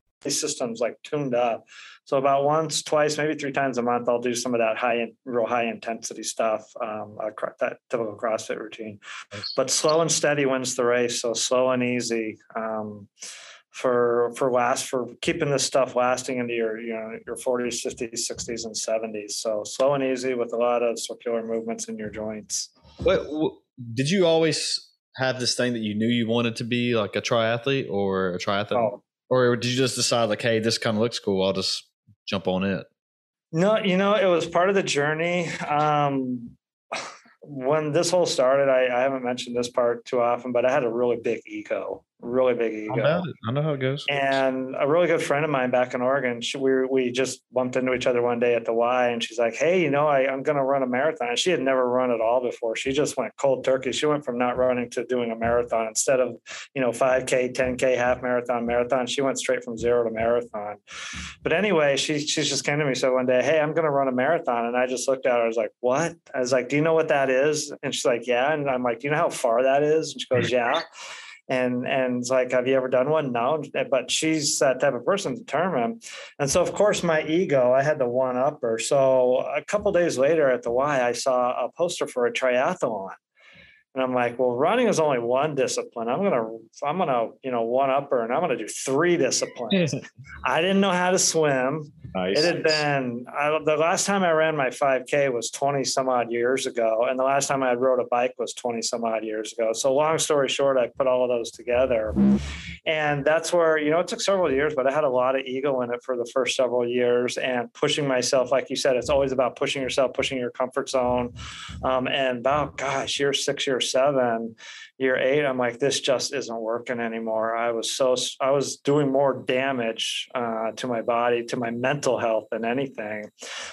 systems like tuned up. So about once, twice, maybe three times a month, I'll do some of that high, real high intensity stuff, um, that typical CrossFit routine. Nice. But slow and steady wins the race. So slow and easy um, for for last for keeping this stuff lasting into your you know your 40s, 50s, 60s, and 70s. So slow and easy with a lot of circular movements in your joints. What did you always have this thing that you knew you wanted to be like a triathlete or a triathlete? Oh or did you just decide like, hey, this kind of looks cool? I'll just jump on it. No, you know, it was part of the journey. Um, [SIGHS] when this whole started, I, I, haven't mentioned this part too often, but I had a really big ego really big ego. I know, I know how it goes. And a really good friend of mine back in Oregon, she, we we just bumped into each other one day at the Y, and she's like, "Hey, you know, I, I'm going to run a marathon." And she had never run at all before. She just went cold turkey. She went from not running to doing a marathon instead of you know 5K, 10K, half marathon, marathon. She went straight from zero to marathon. But anyway, she she just came to me so one day, "Hey, I'm going to run a marathon," and I just looked at her. I was like, "What?" I was like, "Do you know what that is?" And she's like, "Yeah." And I'm like, "Do you know how far that is?" And she goes, [LAUGHS] "Yeah." And and it's like have you ever done one? No but she's that type of person determined and so of course my ego i had the one up her so a couple days later at the y i saw a poster for a triathlon. And i'm like well running is only one discipline. I'm gonna i'm gonna you know one up her and i'm gonna do three disciplines. [LAUGHS] I didn't know how to swim Nice. It had been I, the last time I ran my 5K was 20 some odd years ago, and the last time I rode a bike was 20 some odd years ago. So, long story short, I put all of those together, and that's where you know it took several years, but I had a lot of ego in it for the first several years, and pushing myself, like you said, it's always about pushing yourself, pushing your comfort zone, um, and about gosh, year six, year seven, year eight, I'm like, this just isn't working anymore. I was so I was doing more damage uh, to my body, to my mental health than anything,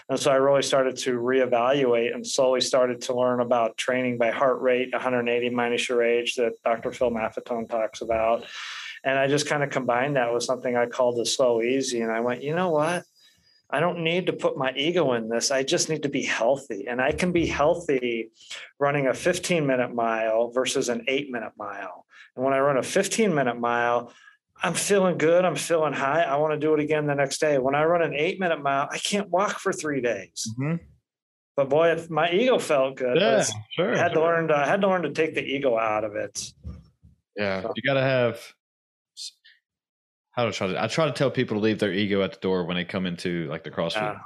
and so I really started to reevaluate and slowly started to learn about training by heart rate, 180 minus your age, that Dr. Phil Maffetone talks about, and I just kind of combined that with something I called the slow easy, and I went, you know what? I don't need to put my ego in this. I just need to be healthy. And I can be healthy running a 15 minute mile versus an eight minute mile. And when I run a 15 minute mile, I'm feeling good. I'm feeling high. I want to do it again the next day. When I run an eight minute mile, I can't walk for three days. Mm-hmm. But boy, if my ego felt good. Yeah, sure. I had sure. to learn to I had to learn to take the ego out of it. Yeah, so. you got to have. I try to? I try to tell people to leave their ego at the door when they come into like the CrossFit, yeah.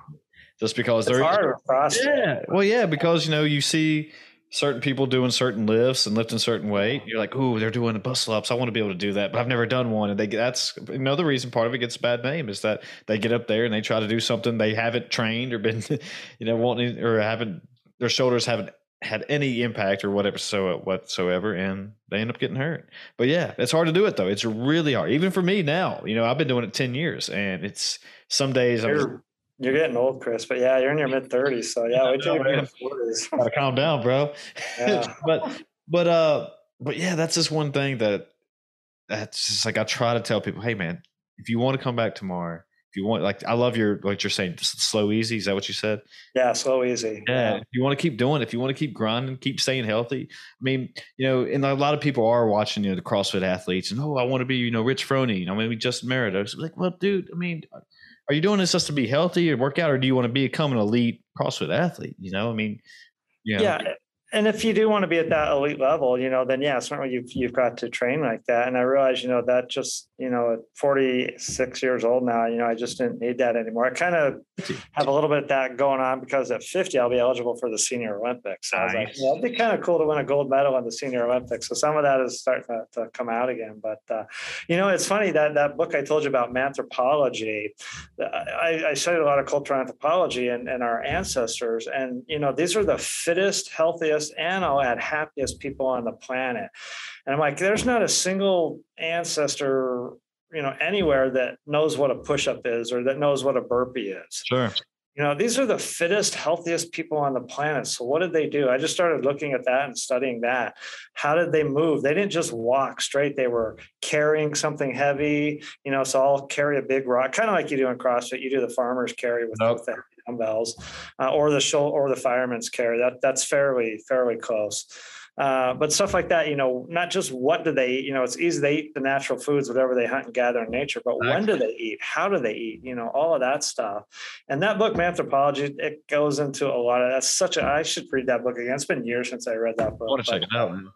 just because it's they're hard Yeah, well, yeah, because you know you see certain people doing certain lifts and lifting certain weight. You're like, ooh, they're doing muscle ups. I want to be able to do that, but I've never done one. And they that's another reason part of it gets a bad name is that they get up there and they try to do something they haven't trained or been, [LAUGHS] you know, wanting or haven't their shoulders haven't had any impact or whatever so whatsoever and they end up getting hurt. But yeah it's hard to do it though. It's really hard. Even for me now you know i've been doing it 10 years and it's some days you're, I'm, you're getting old chris but yeah you're in your mid 30s so yeah wait till you're 40s [LAUGHS] gotta calm down bro. Yeah. [LAUGHS] but but uh but yeah that's just one thing that that's just like i try to tell people hey man if you want to come back tomorrow if you want like i love your what you're saying slow easy is that what you said? Yeah slow easy yeah, yeah. if you want to keep doing it if you want to keep grinding keep staying healthy i mean you know and a lot of people are watching you know the crossfit athletes and oh i want to be you know rich froning i mean we just married. I was like well dude i mean are you doing this just to be healthy or work out or do you want to become an elite crossfit athlete? You know i mean you know, yeah and if you do want to be at that elite level, you know, then yeah, certainly you've you've got to train like that. And I realize, you know, that just, you know, at 46 years old now, you know, I just didn't need that anymore. I kind of have a little bit of that going on because at 50 I'll be eligible for the senior Olympics. So nice. I was like, well, it'd be kind of cool to win a gold medal in the senior Olympics. So some of that is starting to, to come out again. But uh, you know, it's funny that that book I told you about manthropology. I, I studied a lot of cultural anthropology and, and our ancestors, and you know, these are the fittest, healthiest and I'll add happiest people on the planet. And I'm like, there's not a single ancestor, you know, anywhere that knows what a push-up is or that knows what a burpee is. Sure. You know, these are the fittest, healthiest people on the planet. So what did they do? I just started looking at that and studying that. How did they move? They didn't just walk straight. They were carrying something heavy, you know, so I'll carry a big rock, kind of like you do in CrossFit. You do the farmer's carry with, nope. with dumbbells, uh, or the show or the fireman's carry. That that's fairly fairly close. Uh, but stuff like that, you know, not just what do they eat, you know, it's easy they eat the natural foods, whatever they hunt and gather in nature, but exactly. when do they eat? How do they eat? You know, all of that stuff. And that book, Manthropology, it goes into a lot of that's such a, I should read that book again. It's been years since I read that book. I want to check it out. Man.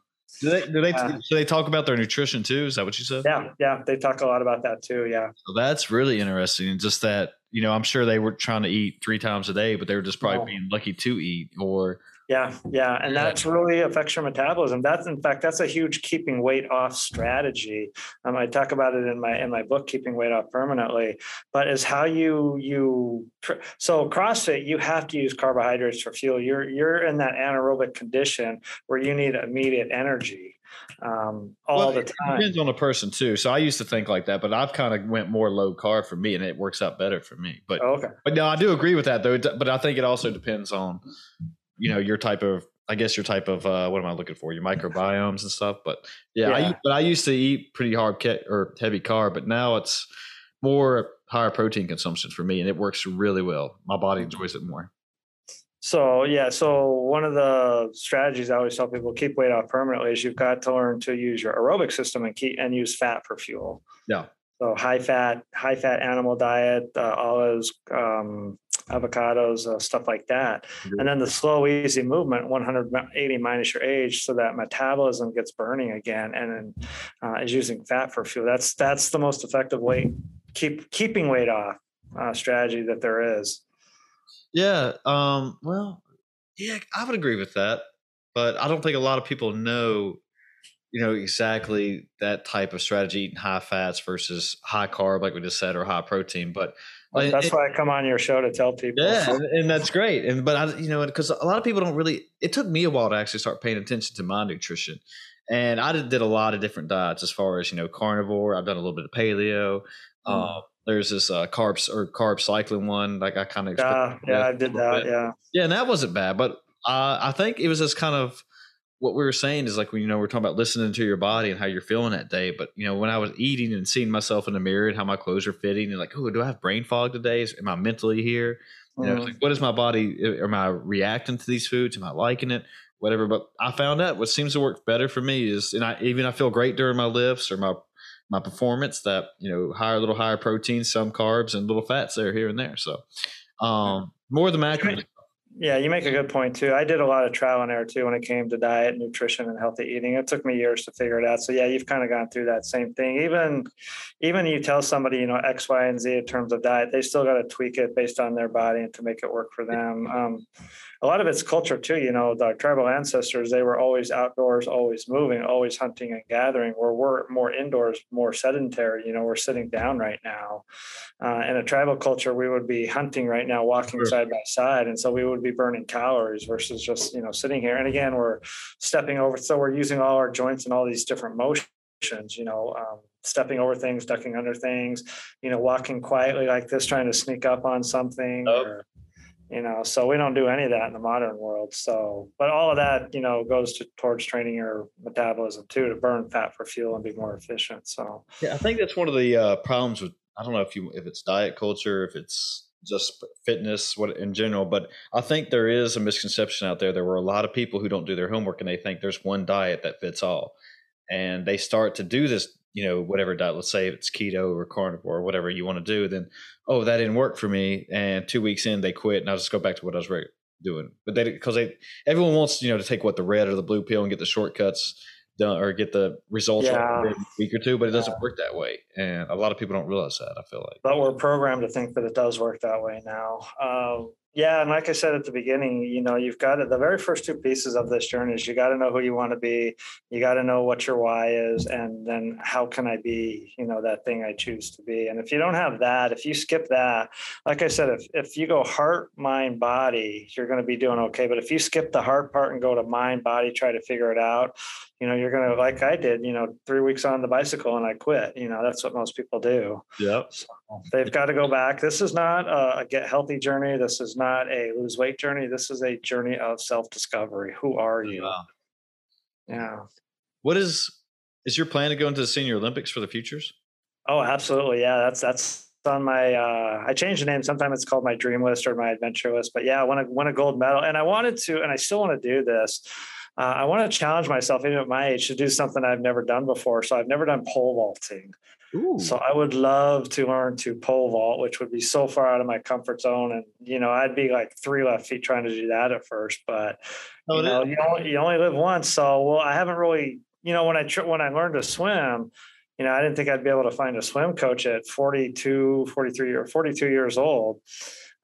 Do they do they uh, do they talk about their nutrition too? Is that what you said? Yeah, yeah, they talk a lot about that too. Yeah, so that's really interesting. Just that you know, I'm sure they were trying to eat three times a day, but they were just probably oh. being lucky to eat or yeah, yeah, and that's really affects your metabolism. That's in fact that's a huge keeping weight off strategy. Um, I talk about it in my in my book, keeping weight off permanently. But is how you you so CrossFit you have to use carbohydrates for fuel. You're you're in that anaerobic condition where you need immediate energy um, all well, the time. depends on the person too. So I used to think like that, but I've kind of went more low carb for me, and it works out better for me. But oh, okay, but no, I do agree with that though. But I think it also depends on you know your type of I guess your type of uh, what am I looking for? Your microbiomes and stuff. But yeah, yeah. I, but I used to eat pretty hard ket or heavy carb, but now it's more higher protein consumption for me, and it works really well. My body enjoys it more. So yeah, so one of the strategies I always tell people keep weight off permanently is you've got to learn to use your aerobic system and keep and use fat for fuel. Yeah. So high fat, high fat animal diet, uh, olives, um, avocados, uh, stuff like that, mm-hmm. and then the slow, easy movement, 180 minus your age, so that metabolism gets burning again, and then uh, is using fat for fuel. That's that's the most effective weight keep keeping weight off uh, strategy that there is. Yeah. Um, well, yeah, I would agree with that, but I don't think a lot of people know, you know, exactly that type of strategy, eating high fats versus high carb, like we just said, or high protein. But that's it, why I come on your show to tell people. Yeah, and, that's great. And but I, you know, because a lot of people don't really. It took me a while to actually start paying attention to my nutrition, and I did, did a lot of different diets as far as you know, carnivore. I've done a little bit of paleo. Mm. Uh, there's this uh, carbs or carb cycling one. Like I kind of yeah, yeah, I did that. Bit. Yeah, yeah, and that wasn't bad, but uh, I think it was just kind of what we were saying is like when you know we're talking about listening to your body and how you're feeling that day. But you know, when I was eating and seeing myself in the mirror and how my clothes are fitting, and like, oh, do I have brain fog today? Is, am I mentally here? You know, Mm. like what is my body? Am I reacting to these foods? Am I liking it? Whatever. But I found out what seems to work better for me is, and I even I feel great during my lifts or my my performance that you know higher, little higher protein, some carbs, and little fats there here and there. So um, more the macro. Yeah, you make a good point too. I did a lot of trial and error too when it came to diet, nutrition, and healthy eating. It took me years to figure it out. So yeah, you've kind of gone through that same thing. Even even you tell somebody, you know, X, Y, and Z in terms of diet, they still got to tweak it based on their body and to make it work for them. Um, a lot of it's culture too. You know, the tribal ancestors, they were always outdoors, always moving, always hunting and gathering, where we're more indoors, more sedentary. You know, we're sitting down right now. Uh, in a tribal culture, we would be hunting right now, walking Sure. side by side. And so we would be burning calories versus just, you know, sitting here. And again, we're stepping over. So we're using all our joints and all these different motions, you know, um, stepping over things, ducking under things, you know, walking quietly like this, trying to sneak up on something. Yep. Or, you know, so we don't do any of that in the modern world. So, but all of that, you know, goes to, towards training your metabolism too, to burn fat for fuel and be more efficient. So, Yeah, I think that's one of the uh, problems with I don't know if you if it's diet culture, if it's just fitness, what in general, but I think there is a misconception out there. There were a lot of people who don't do their homework and they think there's one diet that fits all, and they start to do this, you know, whatever diet. Let's say it's keto or carnivore or whatever you want to do. Then, oh, that didn't work for me, and two weeks in they quit, and I'll just go back to what I was doing. But they because they everyone wants you know to take what the red or the blue pill and get the shortcuts done or get the results Yeah. in a week or two, but it doesn't work that way. And a lot of people don't realize that. I feel like. but we're programmed to think that it does work that way now. Um, yeah, and like I said at the beginning, you know, you've got to, the very first two pieces of this journey is you got to know who you want to be, you got to know what your why is, and then how can I be, you know, that thing I choose to be. And if you don't have that, if you skip that, like I said, if if you go heart, mind, body, you're going to be doing okay. But if you skip the heart part and go to mind, body, try to figure it out, you know, you're going to like I did, you know, three weeks on the bicycle and I quit. You know, that's what most people do. Yep. So they've got to go back. This is not a, get healthy journey. This is not a lose weight journey. This is a journey of self discovery. Who are you? Wow. Yeah. What is is your plan to go into the Senior Olympics for the futures? Oh, absolutely. Yeah. That's that's on my. Uh, I changed the name. Sometimes it's called my dream list or my adventure list. But yeah, I want to win a gold medal, and I wanted to, and I still want to do this. Uh, I want to challenge myself, even at my age, to do something I've never done before. So I've never done pole vaulting. Ooh. So I would love to learn to pole vault, which would be so far out of my comfort zone. And, you know, I'd be like three left feet trying to do that at first, but Oh, you it know, you only, you only live once. So, well, I haven't really, you know, when I, tr- when I learned to swim, you know, I didn't think I'd be able to find a swim coach at 42, 43 or 42 years old.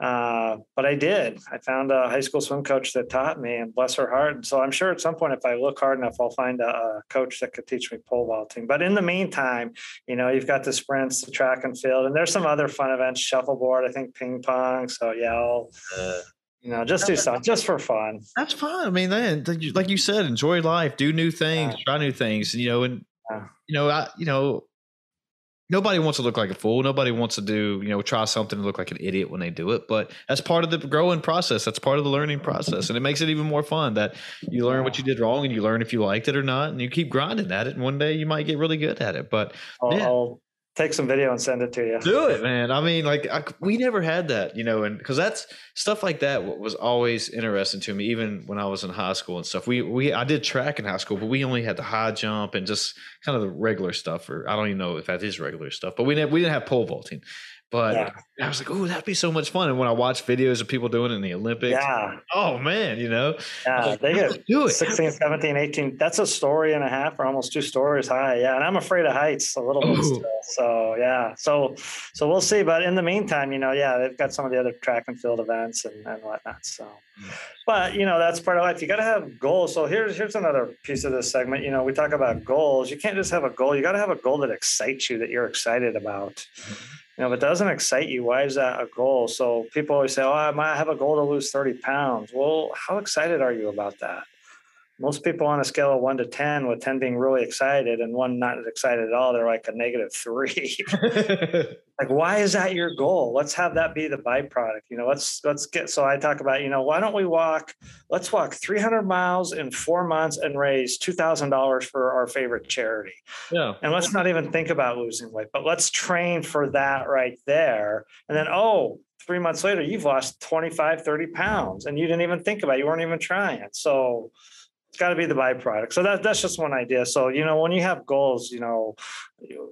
Uh, but I did. I found a high school swim coach that taught me, and bless her heart. And so I'm sure at some point, if I look hard enough, I'll find a, a coach that could teach me pole vaulting. But in the meantime, you know, you've got the sprints, the track and field, and there's some other fun events, shuffleboard, I think ping pong. So yeah, I'll, Uh, you know, just do something just for fun. that's fine. I mean, then like you- like you said, enjoy life, do new things, Yeah. try new things. You know, and Yeah. you know, I you know, nobody wants to look like a fool. Nobody wants to do you know try something and look like an idiot when they do it. But that's part of the growing process. That's part of the learning process, and it makes it even more fun that you learn what you did wrong and you learn if you liked it or not, and you keep grinding at it. And one day you might get really good at it. But I'll, Yeah. I'll take some video and send it to you. do it man. I mean like I, we never had that you know and because that's stuff like that was always interesting to me even when i was in high school and stuff. We we i did track in high school but we only had the high jump and just kind of the regular stuff or i don't even know if that is regular stuff but we we didn't have pole vaulting but Yeah. i was like oh that'd be so much fun and when i watch videos of people doing it in the olympics Yeah, oh man you know yeah, like, they get do it 16, 17, 18. That's a story and a half or almost two stories high. Yeah. And I'm afraid of heights a little bit still. So yeah. So so we'll see. But in the meantime, you know, yeah, they've got some of the other track and field events and, and whatnot. So but you know, that's part of life. You gotta have goals. So here's here's another piece of this segment. You know, we talk about goals. You can't just have a goal, you gotta have a goal that excites you, that you're excited about. You know, if it doesn't excite you, why is that a goal? So people always say, "Oh, I might have a goal to lose 30 pounds." Well, how excited are you about that? Most people on a scale of one to 10, with 10 being really excited and one not excited at all, they're like a negative three. [LAUGHS] like, why is that your goal? Let's have that be the byproduct. You know, let's, let's get, so I talk about, you know, why don't we walk, let's walk 300 miles in four months and raise $2,000 for our favorite charity. Yeah. And let's not even think about losing weight, but let's train for that right there. And then, oh, three months later, you've lost 25, 30 pounds and you didn't even think about it. You weren't even trying. So it's got to be the byproduct. So that, that's just one idea. So, you know, when you have goals, you know,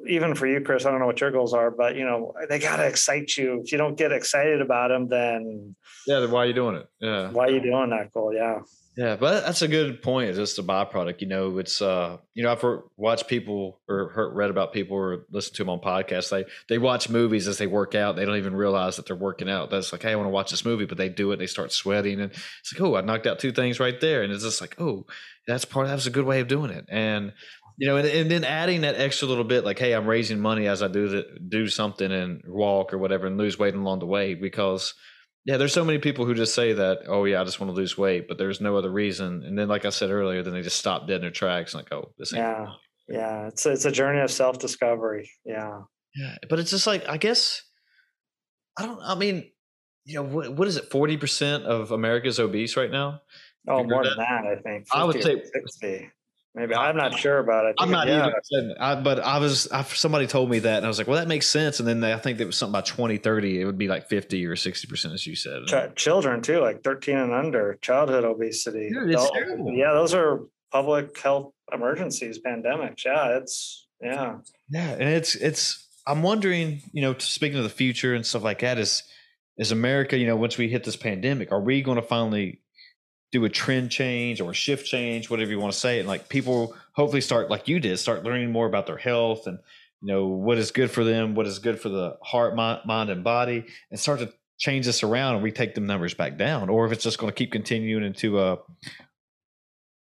even for you, Chris, I don't know what your goals are, but you know, they got to excite you. If you don't get excited about them, then yeah, then why are you doing it? Yeah. Why are you doing that goal? Yeah. Yeah, but that's a good point. It's just a byproduct. You know, it's uh, you know, I've watched people or heard, read about people or listened to them on podcasts. They they watch movies as they work out. They don't even realize that they're working out. That's like, hey, I want to watch this movie, but they do it. They start sweating, and it's like, oh, I knocked out two things right there, and it's just like, oh, that's part. That's a good way of doing it, and you know, and, and then adding that extra little bit, like, hey, I'm raising money as I do the, do something and walk or whatever, and lose weight along the way because yeah, there's so many people who just say that, oh yeah, I just want to lose weight, but there's no other reason. And then, like I said earlier, then they just stop dead in their tracks, and like, oh, this ain't. Yeah, yeah, it's a, it's a journey of self discovery. Yeah, yeah, but it's just like I guess I don't. I mean, you know, what what is it? Forty percent of America's obese right now. Oh, more than that, I think. I would say sixty. Maybe I'm not sure about it. I'm not yeah. either. I, but I was I, somebody told me that, and I was like, "Well, that makes sense." And then they, I think it was something by 2030. It would be like 50 or 60 percent, as you said. Ch- children too, like 13 and under, childhood obesity. Dude. Yeah, those are public health emergencies, pandemics. Yeah, it's yeah. Yeah, and it's it's. I'm wondering, you know, speaking of the future and stuff like that, is is America, you know, once we hit this pandemic, are we going to finally do a trend change or a shift change, whatever you want to say, and like people hopefully start like you did, start learning more about their health and you know what is good for them, what is good for the heart, mind, and body, and start to change this around and we take them numbers back down, or if it's just going to keep continuing into a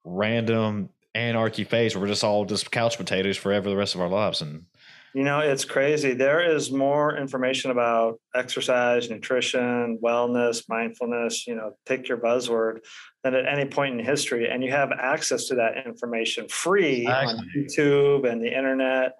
random anarchy phase where we're just all just couch potatoes forever the rest of our lives and you know, it's crazy. There is more information about exercise, nutrition, wellness, mindfulness, you know, pick your buzzword than at any point in history. And you have access to that information free on YouTube and the internet.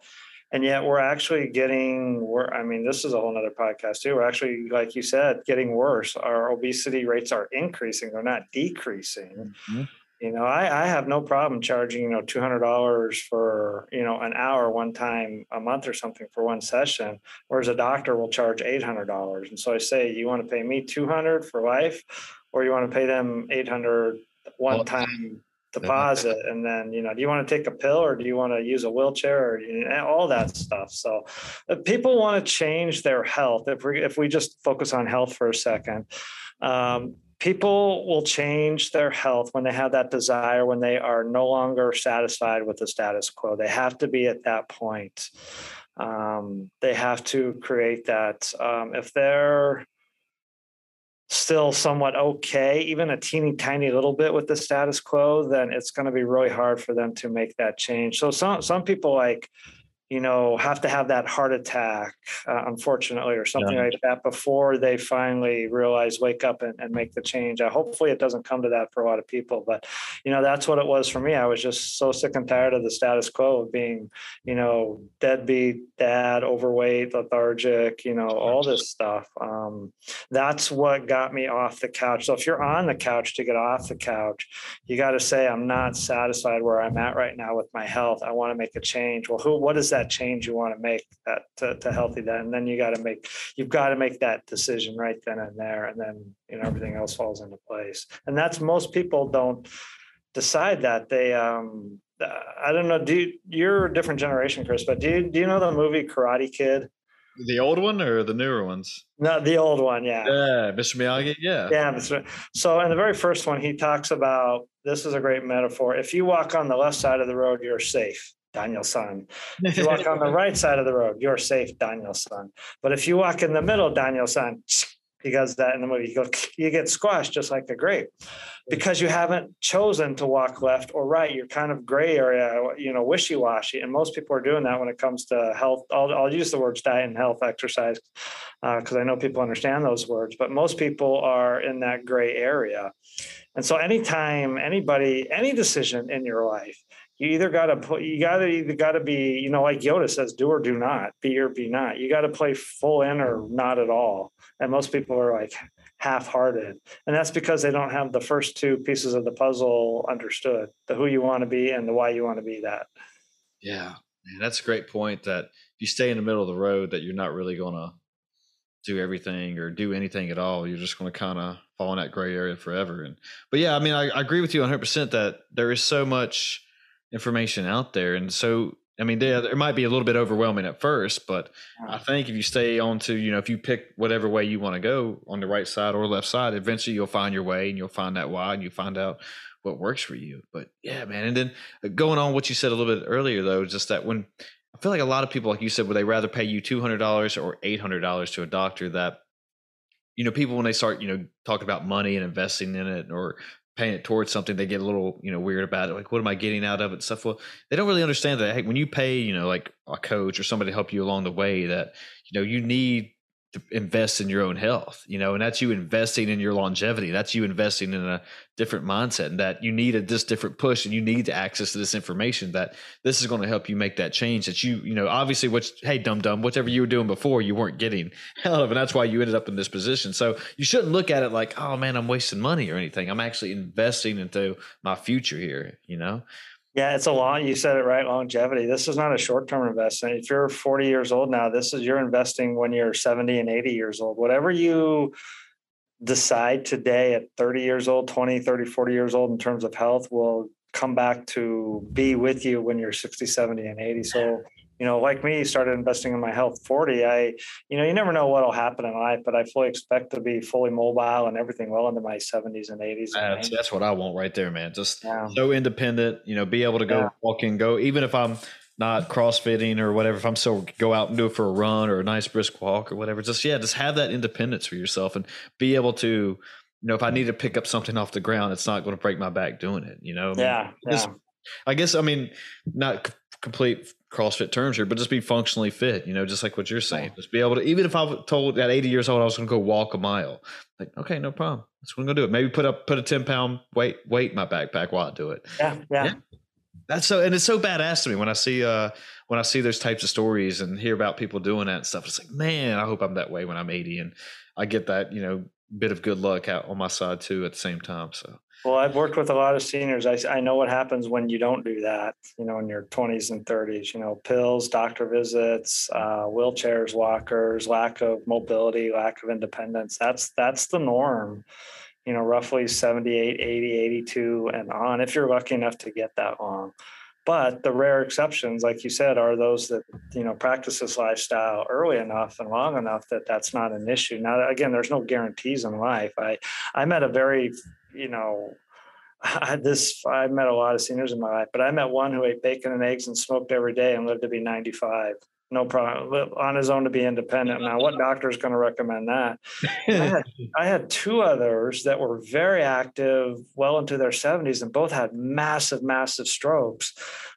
And yet we're actually getting we're I mean, this is a whole nother podcast too. We're actually, like you said, getting worse. Our obesity rates are increasing, they're not decreasing. Mm-hmm you know I, I have no problem charging you know $200 for you know an hour one time a month or something for one session whereas a doctor will charge $800 and so i say you want to pay me 200 for life or you want to pay them 800 one time deposit? And then you know do you want to take a pill or do you want to use a wheelchair or you know, all that stuff. So if people want to change their health. If we if we just focus on health for a second um, people will change their health when they have that desire when they are no longer satisfied with the status quo. They have to be at that point. Um, they have to create that um, if they're still somewhat okay even a teeny tiny little bit with the status quo then it's going to be really hard for them to make that change. So some some people like you know, have to have that heart attack, uh, unfortunately, or something yeah. like that before they finally realize, wake up and, and make the change. Uh, hopefully, it doesn't come to that for a lot of people, but you know, that's what it was for me. I was just so sick and tired of the status quo of being, you know, deadbeat dad, overweight, lethargic, you know, all this stuff. Um, that's what got me off the couch. So if you're on the couch to get off the couch, you got to say, I'm not satisfied where I'm at right now with my health. I want to make a change. Well, who? What is that? That change you want to make that to, to healthy that and then you got to make you've got to make that decision right then and there and then you know everything else falls into place and that's most people don't decide that they um i don't know do you, you're a different generation chris but do you do you know the movie karate kid the old one or the newer ones? No, the old one. Yeah. Yeah, Mr. Miyagi. Yeah. Yeah. Mr. So in the very first one, he talks about this is a great metaphor. If you walk on the left side of the road, you're safe. Daniel-san. If you walk on the right side of the road, you're safe, Daniel-san. But if you walk in the middle, Daniel-san, [SNIFFS] he does that in the movie. You go, [SNIFFS] you get squashed just like a grape because you haven't chosen to walk left or right. You're kind of gray area, you know, wishy washy. And most people are doing that when it comes to health. I'll, I'll use the words diet and health, exercise, because uh, I know people understand those words. But most people are in that gray area. And so, anytime anybody, any decision in your life, you either got to put you got to either got to be you know like yoda says do or do not be or be not. You got to play full in or not at all. And most people are like half-hearted. And that's because they don't have the first two pieces of the puzzle understood the who you want to be and the why you want to be that. Yeah. Man, that's a great point that if you stay in the middle of the road that you're not really going to do everything or do anything at all. You're just going to kind of fall in that gray area forever. And but yeah i mean I, I agree with you 100% that there is so much information out there. And so, I mean, there, there might be a little bit overwhelming at first, but I think if you stay on to, you know, if you pick whatever way you want to go on the right side or left side, eventually you'll find your way and you'll find that why and you find out what works for you. But yeah, man. And then uh, going on what you said a little bit earlier, though, just that when I feel like a lot of people, like you said, would they rather pay you $200 or $800 to a doctor that, you know, people when they start, you know, talking about money and investing in it or paying it towards something, they get a little, you know, weird about it. Like, what am I getting out of it? Stuff. Well, they don't really understand that. Hey, when you pay, you know, like a coach or somebody to help you along the way, that you know, you need to invest in your own health, you know, and that's you investing in your longevity. That's you investing in a different mindset and that you need a this different push and you need to access to this information that this is going to help you make that change that you, you know, obviously which, hey, dumb dumb, whatever you were doing before, you weren't getting [LAUGHS] hell of, and that's why you ended up in this position. So you shouldn't look at it like, oh man, I'm wasting money or anything. I'm actually investing into my future here, you know? Yeah, it's a long. You said it right. Longevity. This is not a short-term investment. If you're 40 years old now, this is you're investing when you're 70 and 80 years old. Whatever you decide today at 30 years old, 20, 30, 40 years old in terms of health will come back to be with you when you're 60, 70, and 80. So you know, like me, started investing in my health 40. I, you know, you never know what'll happen in life, but I fully expect to be fully mobile and everything well into my 70s and 80s. And that's, that's, what I want right there, man. Just yeah. so independent, you know, be able to go yeah. walk and go, even if I'm not crossfitting or whatever, if I'm still go out and do it for a run or a nice brisk walk or whatever, just, yeah, just have that independence for yourself and be able to, you know, if I need to pick up something off the ground, it's not going to break my back doing it, you know? I mean, yeah. yeah. I guess, I mean, not complete CrossFit terms here, but just be functionally fit, you know, just like what you're saying. Just be able to, even if I was told at 80 years old I was going to go walk a mile, like, okay, no problem. That's what I'm going to do it. Maybe put up, put a 10 pound weight, weight in my backpack while I do it. Yeah, yeah. Yeah. That's so, and it's so badass to me when I see, uh, when I see those types of stories and hear about people doing that and stuff. It's like, man, I hope I'm that way when I'm 80 and I get that, you know, bit of good luck out on my side too at the same time. So well, I've worked with a lot of seniors. I, I know what happens when you don't do that, you know, in your 20s and 30s, you know, pills, doctor visits, uh, wheelchairs, walkers, lack of mobility, lack of independence. That's that's the norm, you know, roughly 78, 80, 82 and on, if you're lucky enough to get that long. But the rare exceptions, like you said, are those that, you know, practice this lifestyle early enough and long enough that that's not an issue. Now, again, there's no guarantees in life. I, I met a very you know, [LAUGHS] I had this I met a lot of seniors in my life, but I met one who ate bacon and eggs and smoked every day and lived to be 95. No problem on his own to be independent. Now, what doctor is going to recommend that? I, had, [LAUGHS] I had two others that were very active, well into their 70s, and both had massive, massive strokes.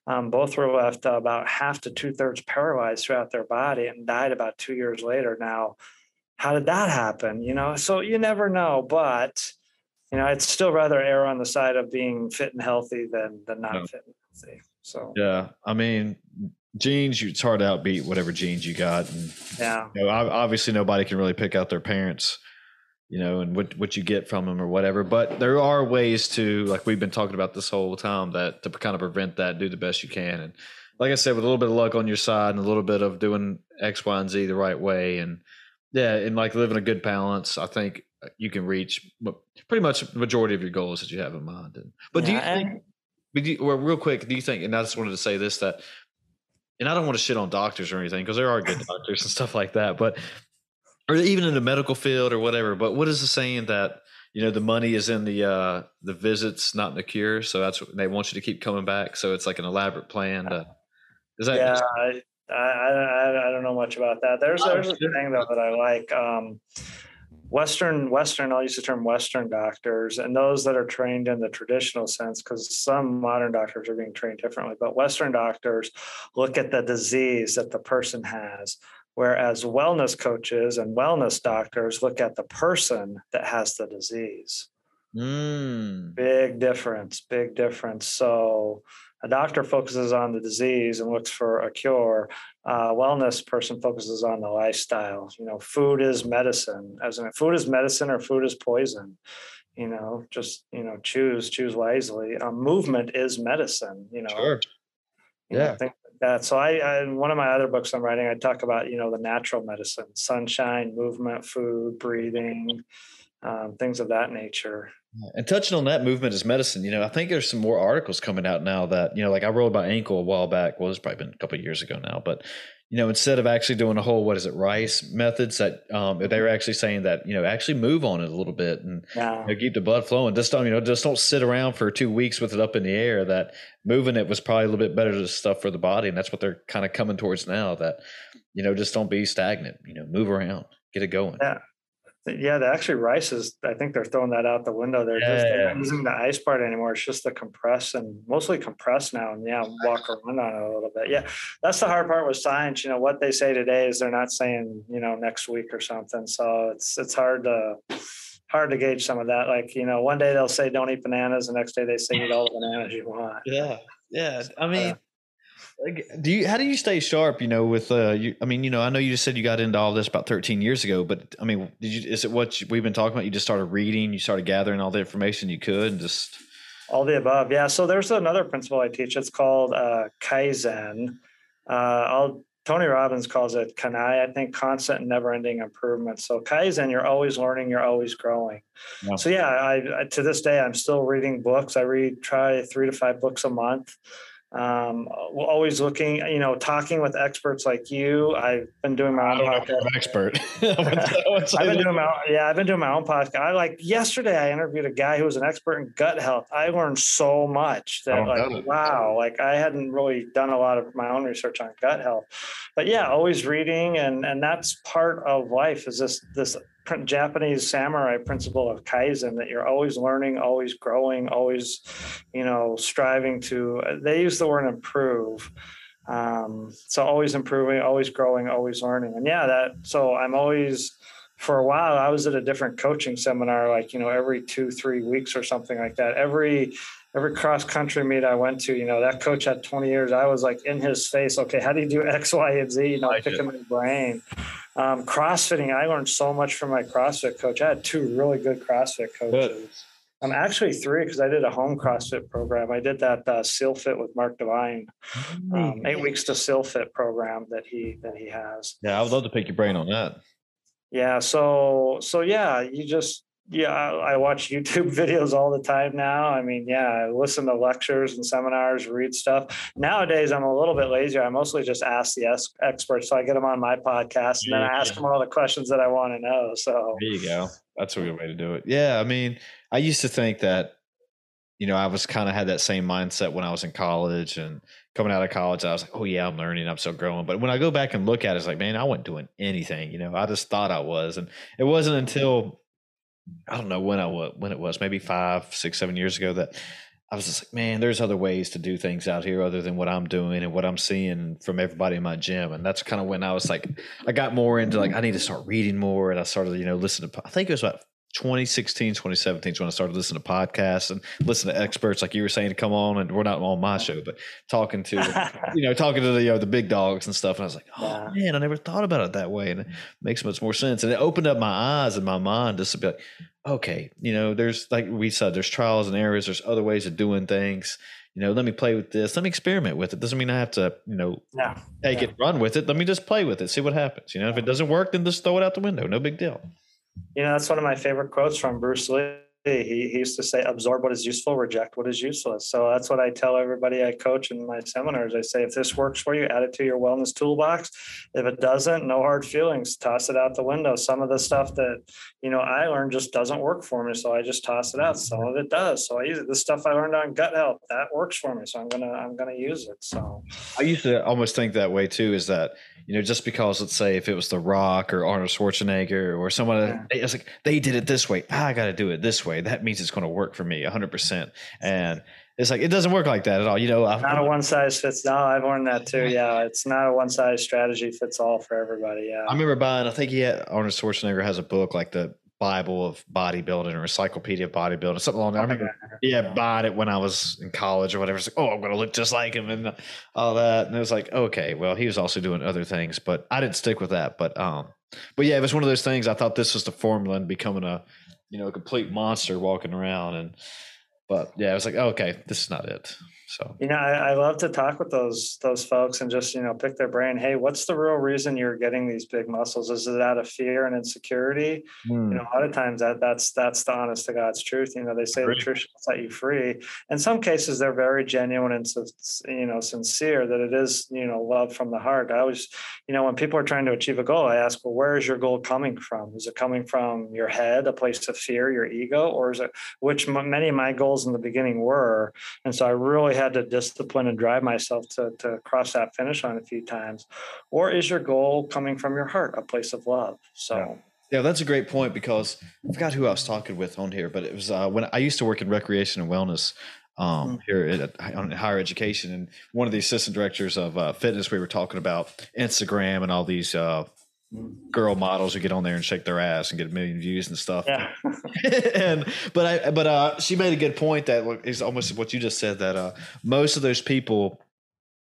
Um, both were left uh, about half to two thirds paralyzed throughout their body and died about two years later. Now, how did that happen? You know, so you never know, but you know, I'd still rather err on the side of being fit and healthy than than not fit and healthy. So yeah, I mean, genes, you it's hard to outbeat whatever genes you got. And, yeah, you know, obviously nobody can really pick out their parents, you know, and what what you get from them or whatever. But there are ways to, like we've been talking about this whole time, that to kind of prevent that, do the best you can, and like I said, with a little bit of luck on your side and a little bit of doing X, Y, and Z the right way, and yeah, and like living a good balance, I think you can reach pretty much the majority of your goals that you have in mind. And, but yeah, do you think, but you, well, real quick, do you think, and I just wanted to say this, that, and I don't want to shit on doctors or anything because there are good [LAUGHS] doctors and stuff like that, but, or even in the medical field or whatever, but what is the saying that, you know, the money is in the, uh, the visits, not in the cure. So that's what they want you to keep coming back. So it's like an elaborate plan to, is that, yeah, I, I, I, I don't know much about that. There's, oh, there's a thing though that I like, um, Western, Western, I'll use the term Western doctors, and those that are trained in the traditional sense, because some modern doctors are being trained differently, but Western doctors look at the disease that the person has, whereas wellness coaches and wellness doctors look at the person that has the disease. Mm. Big difference, big difference. So, a doctor focuses on the disease and looks for a cure. Uh, wellness person focuses on the lifestyle. You know, food is medicine. As in, food is medicine or food is poison. You know, just you know, choose choose wisely. Um, movement is medicine. You know, Sure. you Yeah. things like that. So I, I, in one of my other books I'm writing, I talk about you know the natural medicine, sunshine, movement, food, breathing, um, things of that nature. And touching on that movement as medicine, you know, I think there's some more articles coming out now that, you know, like I rolled my ankle a while back. Well, it's probably been a couple of years ago now, but you know, instead of actually doing a whole what is it, rice methods that um they were actually saying that, you know, actually move on it a little bit and Yeah. you know, keep the blood flowing. Just don't, you know, just don't sit around for two weeks with it up in the air. That moving it was probably a little bit better stuff for the body. And that's what they're kind of coming towards now that, you know, just don't be stagnant, you know, move around, get it going. Yeah. Yeah, the actually rice is. I think they're throwing that out the window. They're just they're yeah. not using the ice part anymore. It's just the compress and mostly compress now. And yeah, walk around on it a little bit. Yeah, that's the hard part with science. You know what they say today is they're not saying you know next week or something. So it's it's hard to hard to gauge some of that. Like you know, one day they'll say don't eat bananas, the next day they say eat all the bananas you want. Yeah, yeah. I mean, like, do you? How do you stay sharp? You know, with uh, you. I mean, you know, I know you just said you got into all this about 13 years ago, but I mean, did you? Is it what you, we've been talking about? You just started reading, you started gathering all the information you could, and just All the above. Yeah. So there's another principle I teach. It's called uh, Kaizen. Uh, I'll, Tony Robbins calls it CANI, I think constant and never ending improvement. So Kaizen, you're always learning, you're always growing. Yeah. So yeah, I, I, to this day, I'm still reading books. I read, try three to five books a month. Um, we're always looking, you know, talking with experts like you. I've been doing my own don't know if podcast. Expert. I would- I would say I've been doing my own, yeah, I've been doing my own podcast. I like yesterday I interviewed a guy who was an expert in gut health. I learned so much that Oh, like wow, like I hadn't really done a lot of my own research on gut health. But yeah, always reading and and that's part of life is this this Japanese samurai principle of kaizen that you're always learning, always growing, always you know, striving to they use the word improve. Um, so always improving always growing always learning. And yeah that so i'm always for a while i was at a different coaching seminar like you know every two three weeks or something like that. Every every cross country meet i went to you know that coach had 20 years i was like in his face okay how do you do x y and z you know Like it. picking my brain um, crossfitting i learned so much from my crossfit coach i had two really good crossfit coaches I'm actually three because I did a home CrossFit program. I did that uh, Seal Fit with Mark Divine, um, eight weeks to Seal Fit program that he that he has. yeah, I would love to pick your brain on that. Yeah, so so yeah, you just yeah, I I watch [LAUGHS] YouTube videos all the time now. I mean, yeah, I listen to lectures and seminars, read stuff. Nowadays, I'm a little bit lazier. I mostly just ask the es- experts, so I get them on my podcast, and then I ask them all the questions that I want to know. So There you go. That's a good way to do it. Yeah, I mean, I used to think that, you know, I was kind of had that same mindset when I was in college and coming out of college. I was like, oh yeah, I'm learning, I'm still growing. But when I go back and look at it, it's like, man, I wasn't doing anything. You know, I just thought I was, and it wasn't until I don't know when I was when it was maybe five, six, seven years ago that I was just like, man, there's other ways to do things out here other than what I'm doing and what I'm seeing from everybody in my gym. And that's kind of when I was like, I got more into like, I need to start reading more. And I started, you know, listening to, I think it was about 2016, 2017 is when I started listening to podcasts and listening to experts like you were saying to come on. And we're not on my show, but talking to, [LAUGHS] you know, talking to the, you know, the big dogs and stuff. And I was like, oh Yeah. man, I never thought about it that way. And it makes much more sense. And it opened up my eyes and my mind just to be like, okay, you know, there's like we said, there's trials and errors, there's other ways of doing things. You know, let me play with this. Let me experiment with it. Doesn't mean I have to, you know, yeah, take it, run with it. Let me just play with it, see what happens. You know, if it doesn't work, then just throw it out the window. No big deal. You know, that's one of my favorite quotes from Bruce Lee. He, he used to say, absorb what is useful, reject what is useless. So that's what I tell everybody I coach in my seminars. I say, if this works for you, add it to your wellness toolbox. If it doesn't, no hard feelings, toss it out the window. Some of the stuff that, you know, I learned just doesn't work for me. So I just toss it out. Some of it does. So I use it. The stuff I learned on gut health, that works for me. So I'm going to, I'm going to use it. So I used to almost think that way too. Is that you know, just because let's say if it was The Rock or Arnold Schwarzenegger or someone, yeah. it's like they did it this way, I got to do it this way. That means it's going to work for me 100%. And it's like it doesn't work like that at all. You know, not a one size fits all. I've learned that too. Yeah, it's not a one size strategy fits all for everybody. Yeah, I remember buying. I think he had Arnold Schwarzenegger has a book like the Bible of bodybuilding or Encyclopedia of Bodybuilding, something along that. I remember, yeah, bought it when I was in college or whatever. It's like, oh, I'm going to look just like him and all that. And it was like, okay, well, he was also doing other things, but I didn't stick with that. But, um, but yeah, it was one of those things. I thought this was the formula and becoming a, you know, a complete monster walking around. And, but yeah, I was like, okay, this is not it. So you know, I, I, love to talk with those those folks and just you know pick their brain. Hey, what's the real reason you're getting these big muscles? Is it out of fear and insecurity? Mm. You know, a lot of times that that's that's the honest to God's truth. You know, they say Great. the truth set you free. In some cases, they're very genuine and you know sincere that it is you know love from the heart. I always, you know, when people are trying to achieve a goal, I ask, well, where is your goal coming from? Is it coming from your head, a place of fear, your ego, or is it which many of my goals in the beginning were? And so I really had to discipline and drive myself to, to cross that finish line a few times? Or is your goal coming from your heart, a place of love? So. Yeah. Yeah, that's a great point because I forgot who I was talking with on here, but it was uh, when I used to work in recreation and wellness um, mm-hmm. here at, on higher education, and one of the assistant directors of uh, fitness, we were talking about Instagram and all these uh, girl models who get on there and shake their ass and get a million views and stuff. Yeah. [LAUGHS] and but I but uh she made a good point that is almost what you just said that uh most of those people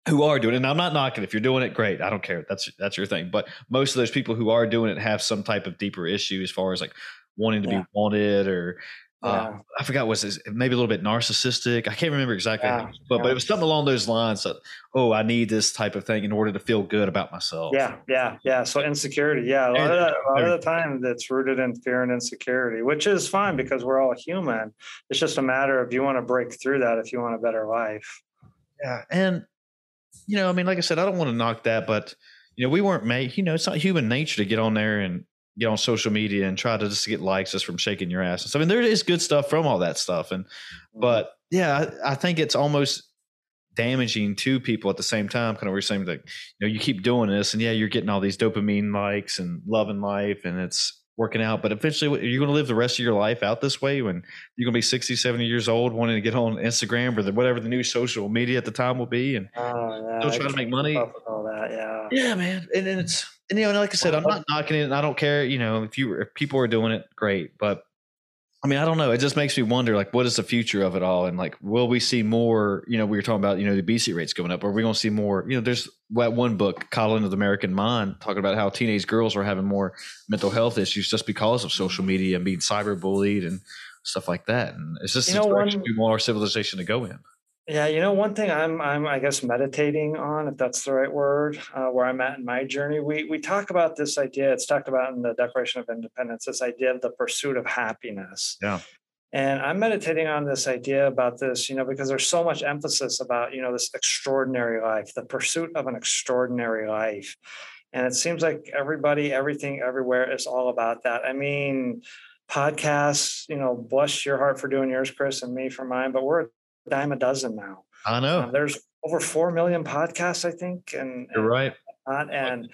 who are doing it, and I'm not knocking if you're doing it, great. I don't care. That's that's your thing. But most of those people who are doing it have some type of deeper issue as far as like wanting to yeah. be wanted or yeah. Uh, I forgot was maybe a little bit narcissistic. I can't remember exactly, yeah. but yeah. but it was something along those lines. That, oh, I need this type of thing in order to feel good about myself. Yeah, yeah, yeah. So insecurity, yeah, a lot, of, that, a lot of the time that's rooted in fear and insecurity, which is fine because we're all human. It's just a matter of you want to break through that if you want a better life. Yeah, and you know, I mean, like I said, I don't want to knock that, but you know, we weren't made. You know, it's not human nature to get on there and get on social media and try to just get likes just from shaking your ass and. I mean, there is good stuff from all that stuff. And, mm-hmm. but yeah, I, I think it's almost damaging to people at the same time. Kind of we're saying that, you know, you keep doing this and yeah, you're getting all these dopamine likes and loving life and it's working out, but eventually you're going to live the rest of your life out this way when you're going to be 60, 70 years old, wanting to get on Instagram or the, whatever the new social media at the time will be. And oh, yeah, still trying to make money. all that. Yeah. Yeah, man. And, and it's, and you know, like I said, I'm not knocking it. And I don't care. You know, if you if people are doing it, great. But I mean, I don't know. It just makes me wonder, like, what is the future of it all? And like, will we see more? You know, we were talking about, you know, the obesity rates going up. Are we going to see more? You know, there's that one book, Coddling of the American Mind, talking about how teenage girls are having more mental health issues just because of social media and being cyberbullied and stuff like that. And it's just you know, direction one, we want our civilization to go in. Yeah, you know, one thing I'm I'm I guess meditating on, if that's the right word, uh, where I'm at in my journey. We we talk about this idea. It's talked about in the Declaration of Independence. This idea of the pursuit of happiness. Yeah. And I'm meditating on this idea about this, you know, because there's so much emphasis about, you know, this extraordinary life, the pursuit of an extraordinary life. And it seems like everybody, everything, everywhere is all about that. I mean, podcasts, you know, bless your heart for doing yours, Chris, and me for mine, but we're dime a dozen now. I know. Um, there's over four million podcasts, I think, and you're right. And, and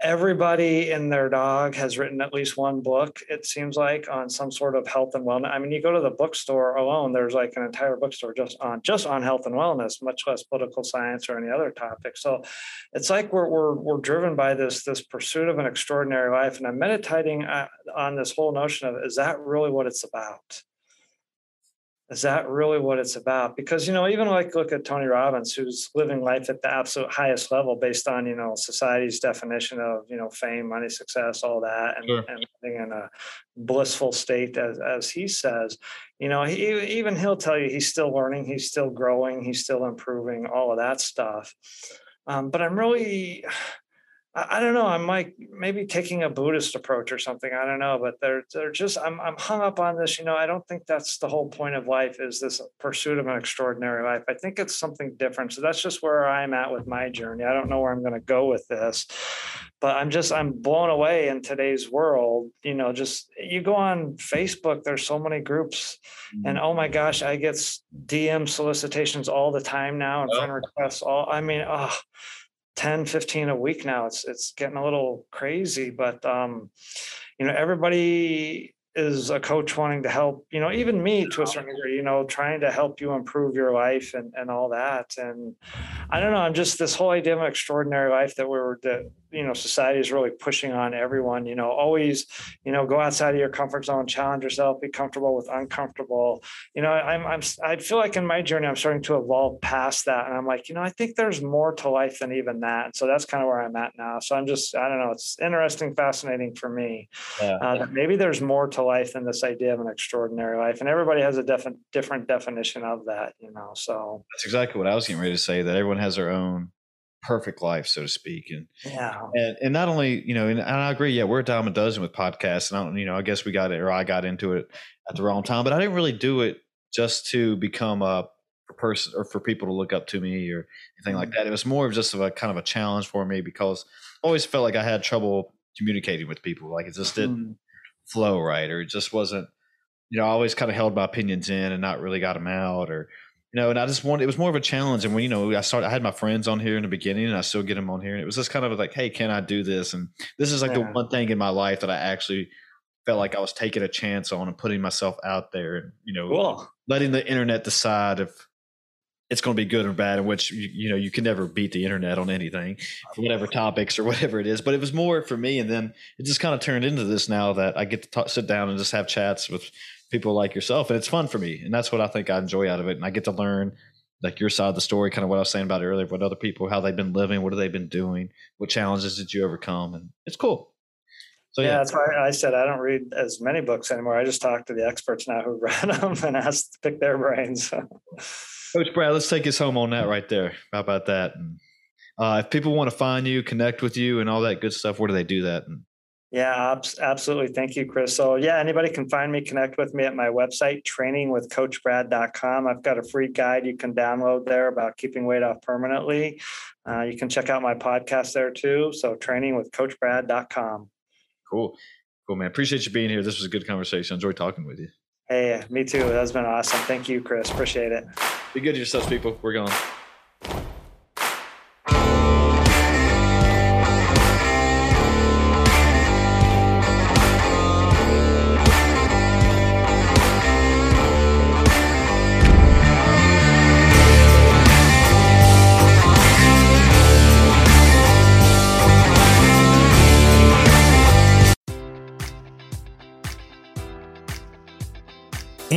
everybody and their dog has written at least one book. It seems like on some sort of health and wellness. I mean, you go to the bookstore alone. There's like an entire bookstore just on just on health and wellness, much less political science or any other topic. So it's like we're we're we're driven by this this pursuit of an extraordinary life. And I'm meditating uh, on this whole notion of is that really what it's about? Is that really what it's about? Because you know even like look at tony robbins who's living life at the absolute highest level based on you know society's definition of you know fame money success all that and, sure. and living in a blissful state as, as he says. You know he, even he'll tell you he's still learning he's still growing he's still improving all of that stuff. Um, but i'm really I, don't know. I'm like maybe taking a Buddhist approach or something. I don't know, but they're they're just I'm I'm hung up on this. You know, I don't think that's the whole point of life is this pursuit of an extraordinary life. I think it's something different. So that's just where I'm at with my journey. I don't know where I'm going to go with this, but I'm just I'm blown away in today's world. You know, just you go on Facebook. There's so many groups, and mm-hmm. oh my gosh, I get DM solicitations all the time now and friend requests. All I mean, oh 10, 15 a week now. It's it's getting a little crazy, but um, you know, everybody is a coach wanting to help, you know, even me to a certain degree, you know, trying to help you improve your life and, and all that. And I don't know, I'm just this whole idea of an extraordinary life that we are that you know society is really pushing on everyone you know always you know go outside of your comfort zone challenge yourself be comfortable with uncomfortable. You know i'm i'm i feel like in my journey i'm starting to evolve past that and i'm like you know i think there's more to life than even that so that's kind of where i'm at now. So i'm just i don't know it's interesting fascinating for me yeah. uh, maybe there's more to life than this idea of an extraordinary life and everybody has a different different definition of that you know so. That's exactly what i was getting ready to say that everyone has their own perfect life, so to speak. And yeah, and, and not only you know, and, and, I agree. Yeah, we're a dime a dozen with podcasts, and I don't, you know, I guess we got it, or I got into it at the wrong time, but I didn't really do it just to become a person or for people to look up to me or anything mm-hmm. like that. It was more of just a kind of a challenge for me because I always felt like I had trouble communicating with people. Like it just didn't mm-hmm. flow right, or it just wasn't. You know, I always kind of held my opinions in and not really got them out, or you know, and I just wanted, it was more of a challenge. And when, you know, I started, I had my friends on here in the beginning and I still get them on here. And it was just kind of like, Hey, can I do this? And this is like yeah. the one thing in my life that I actually felt mm. like I was taking a chance on and putting myself out there and, you know, cool. letting the internet decide if it's going to be good or bad, in which, you, you know, you can never beat the internet on anything, whatever topics or [LAUGHS] whatever it is. But it was more for me. And then it just kind of turned into this now that I get to talk, sit down and just have chats with people like yourself, and it's fun for me, and that's what I think I enjoy out of it. And I get to learn like your side of the story, kind of what I was saying about earlier, what other people, how they've been living, what have they been doing, what challenges did you overcome, and it's cool. So yeah, yeah, that's why I said I don't read as many books anymore. I just talk to the experts now who [LAUGHS] read them and ask to pick their brains. Coach Brad, let's take us home on that right there. How about that? And uh, if people want to find you, connect with you, and all that good stuff, where do they do that? And yeah, absolutely. Thank you, Chris. So, yeah, anybody can find me, connect with me at my website, trainingwithcoachbrad.com. I've got a free guide you can download there about keeping weight off permanently. Uh, you can check out my podcast there too. So, trainingwithcoachbrad.com. Cool. Cool, man. Appreciate you being here. This was a good conversation. Enjoy talking with you. Hey, me too. That's been awesome. Thank you, Chris. Appreciate it. Be good to yourselves, people. We're going.